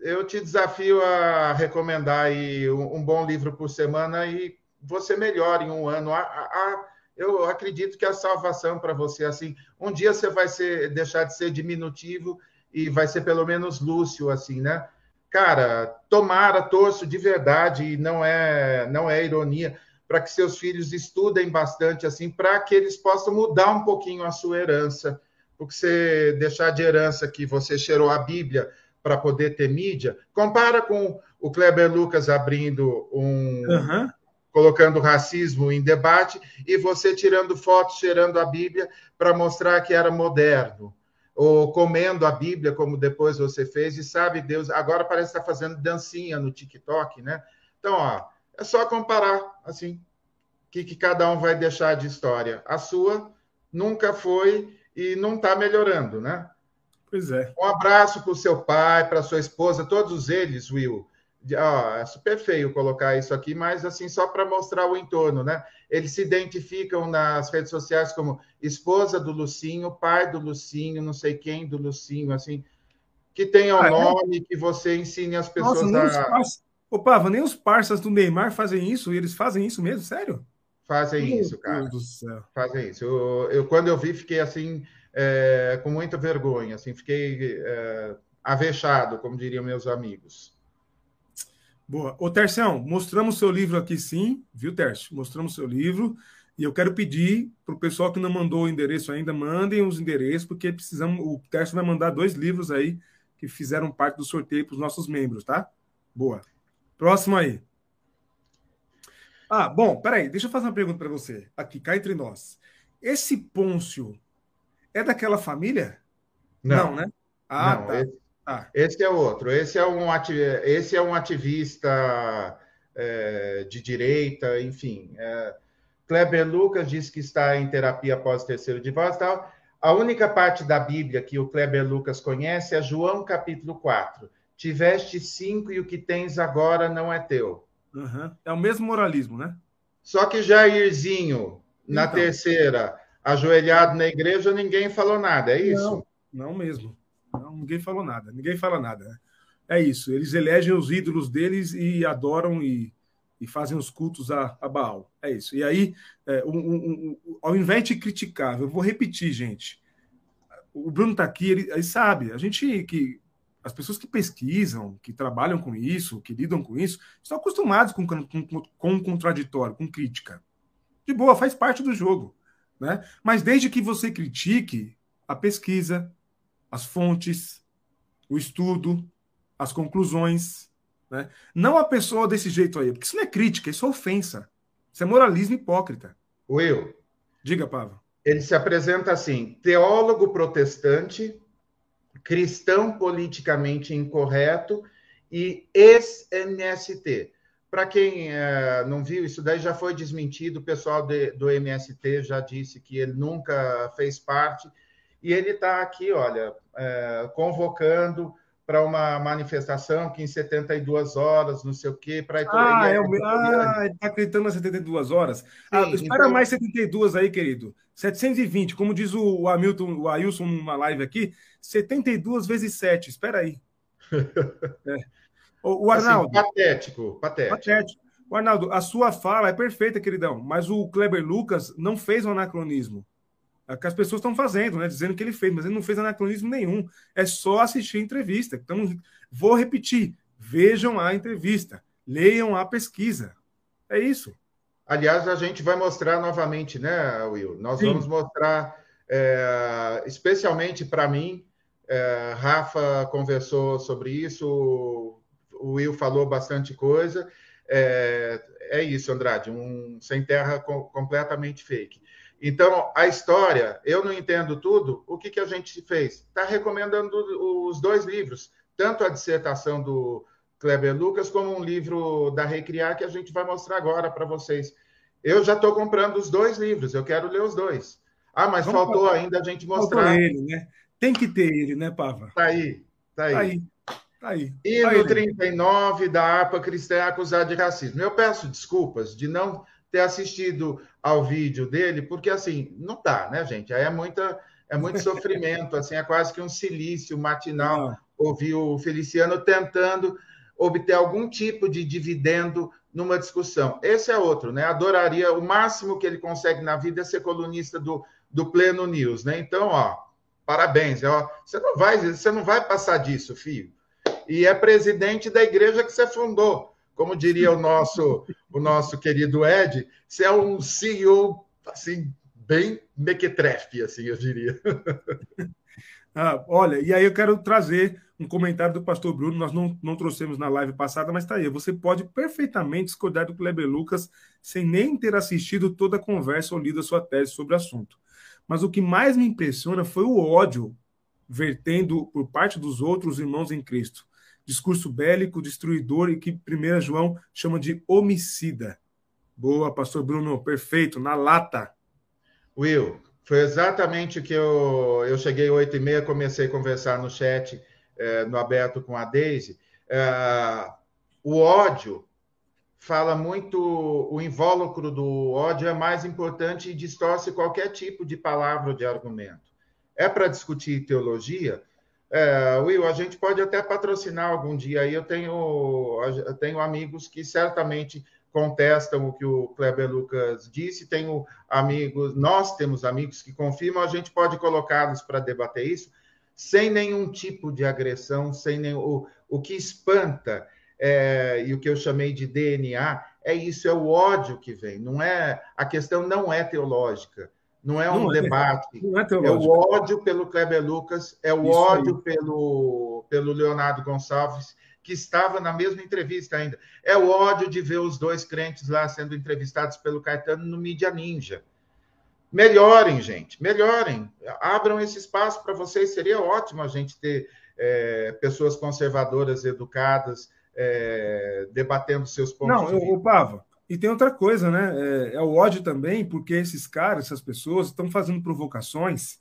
eu te desafio a recomendar aí um, um, bom livro por semana e você melhora em um ano. A, a, eu acredito que a salvação para você, assim, um dia você vai ser, deixar de ser diminutivo e vai ser pelo menos lúcio, assim, né? Cara, tomara, torço de verdade, e não é, não é ironia, para que seus filhos estudem bastante, assim, para que eles possam mudar um pouquinho a sua herança. Porque você deixar de herança que você cheirou a Bíblia, para poder ter mídia. Compara com o Kleber Lucas abrindo um. Uhum. colocando racismo em debate e você tirando fotos, cheirando a Bíblia para mostrar que era moderno. Ou comendo a Bíblia, como depois você fez, e sabe Deus, agora parece estar tá fazendo dancinha no TikTok, né? Então, ó, é só comparar, assim, o que, que cada um vai deixar de história. A sua nunca foi e não está melhorando, né? Pois é. Um abraço para o seu pai, para sua esposa, todos eles, Will. Oh, é super feio colocar isso aqui, mas assim, só para mostrar o entorno, né? Eles se identificam nas redes sociais como esposa do Lucinho, pai do Lucinho, não sei quem do Lucinho, assim, que tenha o um ah, é? nome, que você ensine as pessoas Nossa, a. Ô, Pava, nem os parceiros do Neymar fazem isso, e eles fazem isso mesmo, sério? Fazem Meu isso, cara. Deus do céu. Fazem isso. Eu, eu, quando eu vi, fiquei assim é, com muita vergonha, assim, fiquei é, avexado, como diriam meus amigos. Boa. Ô, Tercião, mostramos seu livro aqui sim, viu, Tercio? Mostramos seu livro. E eu quero pedir para o pessoal que não mandou o endereço ainda, mandem os endereços, porque precisamos. O Tercio vai mandar dois livros aí que fizeram parte do sorteio para os nossos membros, tá? Boa. Próximo aí. Ah, bom, peraí, deixa eu fazer uma pergunta para você, aqui, cá entre nós. Esse Pôncio é daquela família? Não, não né? Ah, não, tá. Esse, ah. esse, é outro. Esse é um, esse é um ativista é, de direita, enfim. É, Kleber Lucas diz que está em terapia após o terceiro divórcio tal. A única parte da Bíblia que o Kleber Lucas conhece é João capítulo 4. Tiveste cinco e o que tens agora não é teu. Uhum. É o mesmo moralismo, né? Só que Jairzinho, na então. terceira, ajoelhado na igreja, ninguém falou nada, é isso? Não, não mesmo. Não, ninguém falou nada. Ninguém fala nada. Né? É isso. Eles elegem os ídolos deles e adoram e, e fazem os cultos a, a Baal. É isso. E aí, é, um, um, um, ao invés de criticar, eu vou repetir, gente. O Bruno está aqui, ele, ele sabe. A gente que as pessoas que pesquisam, que trabalham com isso, que lidam com isso, estão acostumados com, com, com contraditório, com crítica. De boa, faz parte do jogo. Né? Mas desde que você critique a pesquisa, as fontes, o estudo, as conclusões, né? não a pessoa desse jeito aí, porque isso não é crítica, isso é ofensa. Isso é moralismo hipócrita. Will. Diga, Pava. Ele se apresenta assim: teólogo protestante cristão politicamente incorreto e ex-MST. Para quem é, não viu, isso daí já foi desmentido, o pessoal de, do MST já disse que ele nunca fez parte, e ele está aqui, olha, é, convocando para uma manifestação que em 72 horas, não sei o quê, para Ah, é o... ah, ele está acreditando nas 72 horas. Sim, ah, espera então... mais 72 aí, querido. 720, como diz o Hamilton, o Ailson numa live aqui, 72 vezes 7. Espera aí. é. O, o, Arnaldo. Assim, patético, patético. Patético. O Arnaldo, a sua fala é perfeita, queridão, mas o Kleber Lucas não fez o anacronismo. É que as pessoas estão fazendo, né? Dizendo que ele fez, mas ele não fez anacronismo nenhum. É só assistir a entrevista. Então, vou repetir: vejam a entrevista, leiam a pesquisa. É isso. Aliás, a gente vai mostrar novamente, né, Will? Nós Sim. vamos mostrar, é, especialmente para mim, é, Rafa conversou sobre isso, o Will falou bastante coisa. É, é isso, Andrade, um sem terra completamente fake. Então, a história, eu não entendo tudo, o que, que a gente fez? Está recomendando os dois livros, tanto a dissertação do Kleber Lucas, como um livro da Recriar, que a gente vai mostrar agora para vocês. Eu já estou comprando os dois livros, eu quero ler os dois. Ah, mas Vamos faltou falar. ainda a gente mostrar. Faltou ele, né? Tem que ter ele, né, Pava? Tá aí, tá aí. Tá aí. Tá aí. E tá no aí, 39 da APA cristã acusada de racismo. Eu peço desculpas de não ter assistido ao vídeo dele, porque assim, não dá, né, gente? Aí é muita é muito sofrimento, assim, é quase que um silício matinal ouvir o Feliciano tentando obter algum tipo de dividendo numa discussão. Esse é outro, né? Adoraria, o máximo que ele consegue na vida é ser colunista do, do Pleno News, né? Então, ó, parabéns, ó, você não vai, você não vai passar disso, filho. E é presidente da igreja que você fundou como diria o nosso, o nosso querido Ed, você é um CEO assim bem mequetrefe, assim eu diria. Ah, olha, e aí eu quero trazer um comentário do pastor Bruno, nós não, não trouxemos na live passada, mas está aí. Você pode perfeitamente discordar do Kleber Lucas sem nem ter assistido toda a conversa ou lido a sua tese sobre o assunto. Mas o que mais me impressiona foi o ódio vertendo por parte dos outros irmãos em Cristo discurso bélico, destruidor e que 1 João chama de homicida. Boa, pastor Bruno, perfeito, na lata. Will, foi exatamente o que eu, eu cheguei oito e meia, comecei a conversar no chat, eh, no aberto com a Daisy. Eh, o ódio fala muito, o invólucro do ódio é mais importante e distorce qualquer tipo de palavra ou de argumento. É para discutir teologia, é, Will, a gente pode até patrocinar algum dia aí. Eu tenho, eu tenho amigos que certamente contestam o que o Kleber Lucas disse, tenho amigos, nós temos amigos que confirmam, a gente pode colocá-los para debater isso sem nenhum tipo de agressão, sem o, o que espanta é, e o que eu chamei de DNA é isso, é o ódio que vem, não é a questão não é teológica, não é um não é. debate. Não é, é, o ódio pelo Kleber Lucas, é o Isso ódio pelo, pelo Leonardo Gonçalves, que estava na mesma entrevista ainda. É o ódio de ver os dois crentes lá sendo entrevistados pelo Caetano no Mídia Ninja. Melhorem, gente, melhorem. Abram esse espaço para vocês. Seria ótimo a gente ter é, pessoas conservadoras, educadas, é, debatendo seus pontos Não, de vista. Não, Pava, e tem outra coisa, né? É, é, o ódio também, porque esses caras, essas pessoas, estão fazendo provocações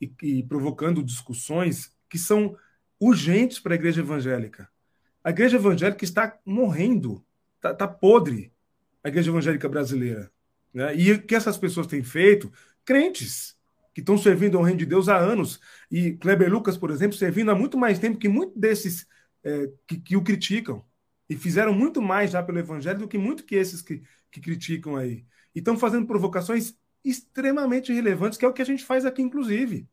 e, e provocando discussões que são urgentes para a igreja evangélica. A igreja evangélica está morrendo, está tá podre, a igreja evangélica brasileira. Né? E o que essas pessoas têm feito? Crentes que estão servindo ao reino de Deus há anos. E Kleber Lucas, por exemplo, servindo há muito mais tempo que muitos desses é, que, que, o criticam. E fizeram muito mais já pelo evangelho do que muito que esses que, que criticam aí. E estão fazendo provocações extremamente relevantes, que é o que a gente faz aqui, inclusive.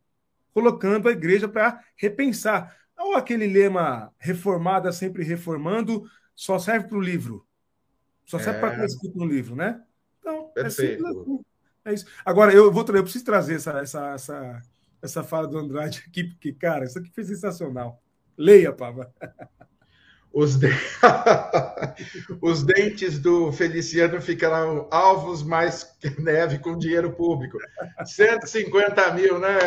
Colocando a igreja para repensar. Ou aquele lema reformada sempre reformando, só serve para o livro. Só serve é... para estar escrito no livro, né? Então, é Perfeito. é assim. É isso. Agora, eu vou eu preciso trazer essa, essa, essa, essa fala do Andrade aqui, porque, cara, isso aqui foi sensacional. Leia, Pava. Os, de... Os dentes do Feliciano ficarão alvos mais que neve com dinheiro público. 150 mil, né,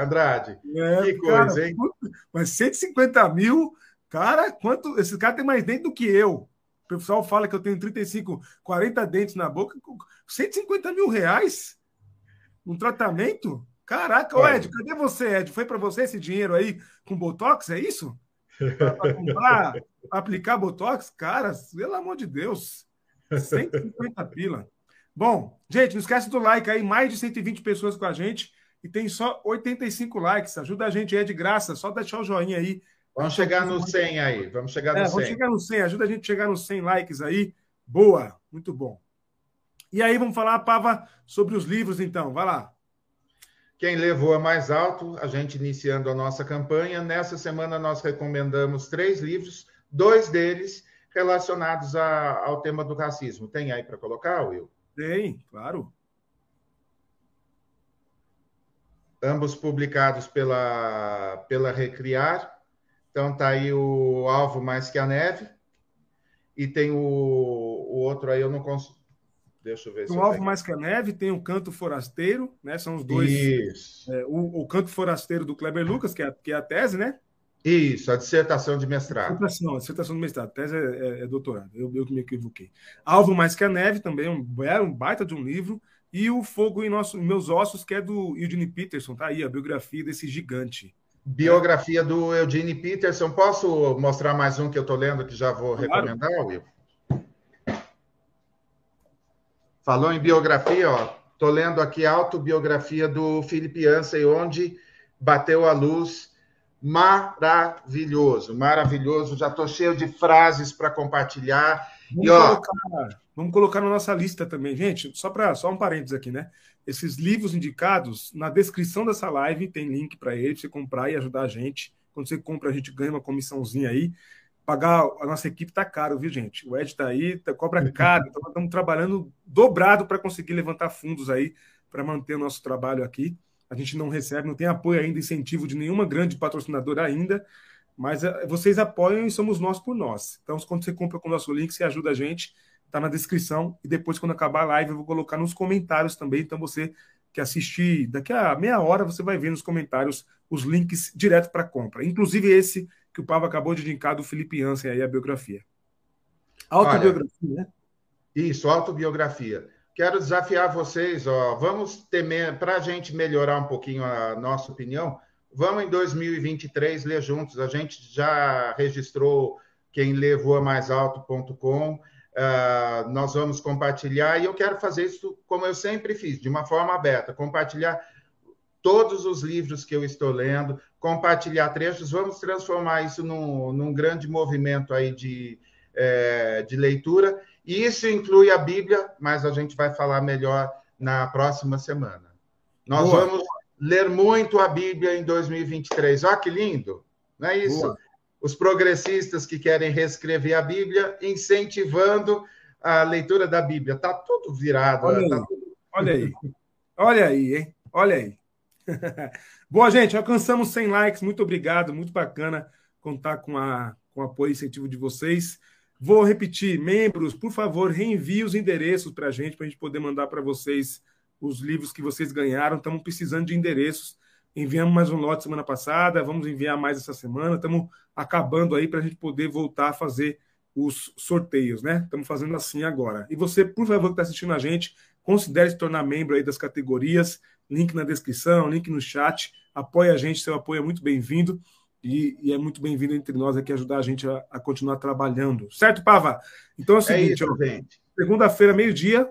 Andrade? É, que coisa, cara, hein? Mas 150 mil, cara, quanto. Esse cara tem mais dente do que eu. O pessoal fala que eu tenho 35, 40 dentes na boca. 150 mil reais? Um tratamento? Caraca, ô Ed, cadê você, Ed? Foi para você esse dinheiro aí com Botox? É isso? Para comprar, aplicar Botox? Cara, pelo amor de Deus. 150 pila. Bom, gente, não esquece do like aí. Mais de 120 pessoas com a gente e tem só 85 likes. Ajuda a gente, é de graça. Só deixar o joinha aí Vamos chegar no 100 aí. Vamos chegar no é, 100. Vamos chegar no 100. Ajuda a gente a chegar nos 100 likes aí. Boa. Muito bom. E aí, vamos falar, Pava, sobre os livros, então. Vai lá. Quem levou a mais alto, a gente iniciando a nossa campanha. Nessa semana, nós recomendamos três livros, dois deles relacionados a, ao tema do racismo. Tem aí para colocar, Will? Tem, claro. Ambos publicados pela, pela Recriar. Então tá aí o alvo mais que a neve. E tem o, o outro aí, eu não consigo. Deixa eu ver. O alvo mais que a neve tem o canto forasteiro, né? São os dois. Isso. É, o, o, canto forasteiro do Kleber Lucas, que é, que é a tese, né? Isso, a dissertação de mestrado. Dissertação, a dissertação de mestrado. Tese é, é, é doutorado. Eu, eu me equivoquei. Alvo mais que a neve também, um, é um baita de um livro. E o Fogo em, nosso, Meus Ossos, que é do Eugene Peterson, tá aí, a biografia desse gigante. Biografia do Eugene Peterson. Posso mostrar mais um que eu estou lendo que já vou claro. recomendar, Will? Falou em biografia, ó. Estou lendo aqui a autobiografia do Felipe Ansem, onde bateu a luz. Maravilhoso, maravilhoso. Já estou cheio de frases para compartilhar. Vamos, e, ó, colocar, vamos colocar na nossa lista também, gente. Só para só um parênteses aqui, né? esses livros indicados, na descrição dessa live tem link para ele, você comprar e ajudar a gente. Quando você compra, a gente ganha uma comissãozinha aí. Pagar a nossa equipe tá caro, viu, gente? O Ed tá aí, tá, cobra caro, então estamos trabalhando dobrado para conseguir levantar fundos aí para manter o nosso trabalho aqui. A gente não recebe, não tem apoio ainda, incentivo de nenhuma grande patrocinadora ainda, mas eh, vocês apoiam e somos nós por nós. Então, quando você compra com o nosso link, você ajuda a gente Está na descrição. E depois, quando acabar a live, eu vou colocar nos comentários também. Então, você que assistir daqui a meia hora, você vai ver nos comentários os links direto para compra. Inclusive esse que o Pavo acabou de indicar do Felipe Hansen aí, a biografia. Autobiografia, Olha, né? Isso, autobiografia. Quero desafiar vocês, ó, vamos temer, para a gente melhorar um pouquinho a nossa opinião, vamos em 2023 ler juntos. A gente já registrou quem levou a mais alto.com Uh, nós vamos compartilhar, e eu quero fazer isso como eu sempre fiz, de uma forma aberta, compartilhar todos os livros que eu estou lendo, compartilhar trechos, vamos transformar isso num, num grande movimento aí de, é, de leitura, e isso inclui a Bíblia, mas a gente vai falar melhor na próxima semana. Nós Boa. vamos ler muito a Bíblia em 2023. Olha que lindo, não é isso? Boa os progressistas que querem reescrever a Bíblia, incentivando a leitura da Bíblia. Está tudo virado. Olha, tá aí. Tudo... Olha aí. Olha aí, hein? Olha aí. Boa, gente, alcançamos 100 likes. Muito obrigado, muito bacana contar com, a, com o apoio e incentivo de vocês. Vou repetir, membros, por favor, reenvie os endereços para a gente, para a gente poder mandar para vocês os livros que vocês ganharam. Estamos precisando de endereços. Enviamos mais um lote semana passada, vamos enviar mais essa semana. Estamos acabando aí para a gente poder voltar a fazer os sorteios, né? Estamos fazendo assim agora. E você, por favor, que está assistindo a gente, considere se tornar membro aí das categorias. Link na descrição, link no chat. Apoie a gente, seu apoio é muito bem-vindo. E, e, é muito bem-vindo entre nós aqui ajudar a gente a, a, continuar trabalhando. Certo, Pava? Então é o é seguinte, é segunda-feira, meio-dia.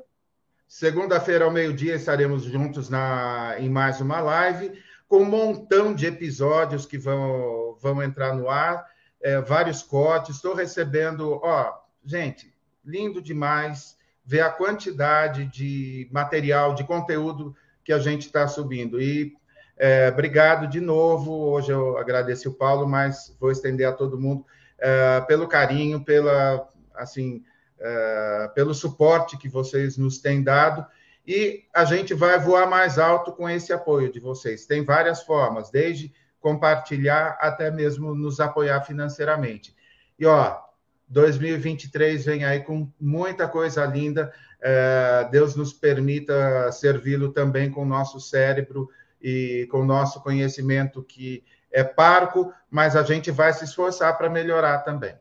Segunda-feira ao meio-dia estaremos juntos na, em mais uma live com um montão de episódios que vão, vão entrar no ar. é, vários cortes, estou recebendo, ó, gente, lindo demais ver a quantidade de material, de conteúdo que a gente está subindo. E é, obrigado de novo. Hoje eu agradeci o Paulo, mas vou estender a todo mundo é, pelo carinho, pela assim, é, pelo suporte que vocês nos têm dado. E a gente vai voar mais alto com esse apoio de vocês. Tem várias formas, desde compartilhar até mesmo nos apoiar financeiramente. E ó, 2023 vem aí com muita coisa linda. É, Deus nos permita servi-lo também com o nosso cérebro e com o nosso conhecimento que é parco, mas a gente vai se esforçar para melhorar também.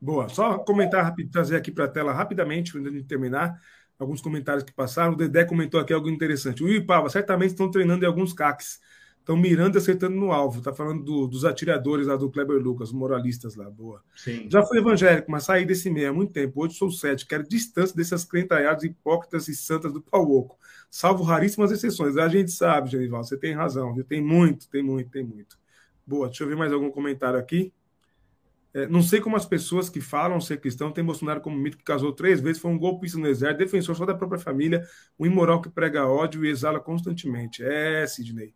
Boa. Só comentar rápido, trazer aqui para a tela rapidamente, antes de terminar, alguns comentários que passaram. O Dedé comentou aqui algo interessante. O Ipava, certamente estão treinando em alguns CACs. Estão mirando e acertando no alvo. Está falando do, dos atiradores lá do Kleber Lucas, moralistas lá. Boa. Sim. Já fui evangélico, mas saí desse meio há muito tempo. Hoje sou cético. Quero distância dessas crentalhadas hipócritas e santas do pau oco. Salvo raríssimas exceções. A gente sabe, Genival, você tem razão. Viu? Tem muito, tem muito, tem muito. Boa. Deixa eu ver mais algum comentário aqui. É, não sei como as pessoas que falam ser cristão têm Bolsonaro como mito que casou três vezes, foi um golpista no exército, defensor só da própria família, um imoral que prega ódio e exala constantemente. É, Sidney.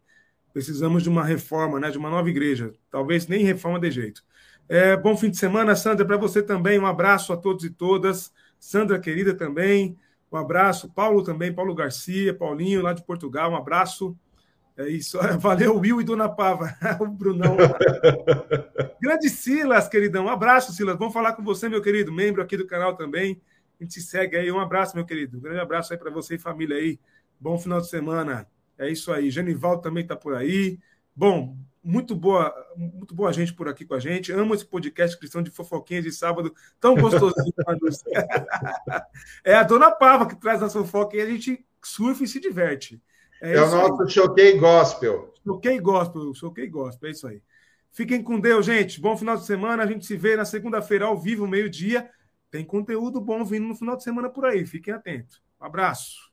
Precisamos de uma reforma, né, de uma nova igreja. Talvez nem reforma de jeito. É, bom fim de semana, Sandra, para você também. Um abraço a todos e todas. Sandra, querida, também. Um abraço. Paulo também, Paulo Garcia, Paulinho, lá de Portugal. Um abraço. É isso. Valeu, Will e Dona Pava. o Brunão. Grande Silas, queridão. Um abraço, Silas. Vamos falar com você, meu querido, membro aqui do canal também. A gente se segue aí. Um abraço, meu querido. Um grande abraço aí para você e família aí. Bom final de semana. É isso aí. Genival também está por aí. Bom, muito boa, muito boa gente por aqui com a gente. Amo esse podcast Cristão de Fofoquinhas de sábado, tão gostosinho. é a dona Pava que traz a fofoca e a gente surfa e se diverte. É, é o nosso aí. Choquei Gospel. Choquei Gospel, Choquei Gospel, é isso aí. Fiquem com Deus, gente. Bom final de semana. A gente se vê na segunda-feira ao vivo, meio-dia. Tem conteúdo bom vindo no final de semana por aí. Fiquem atentos. Um abraço.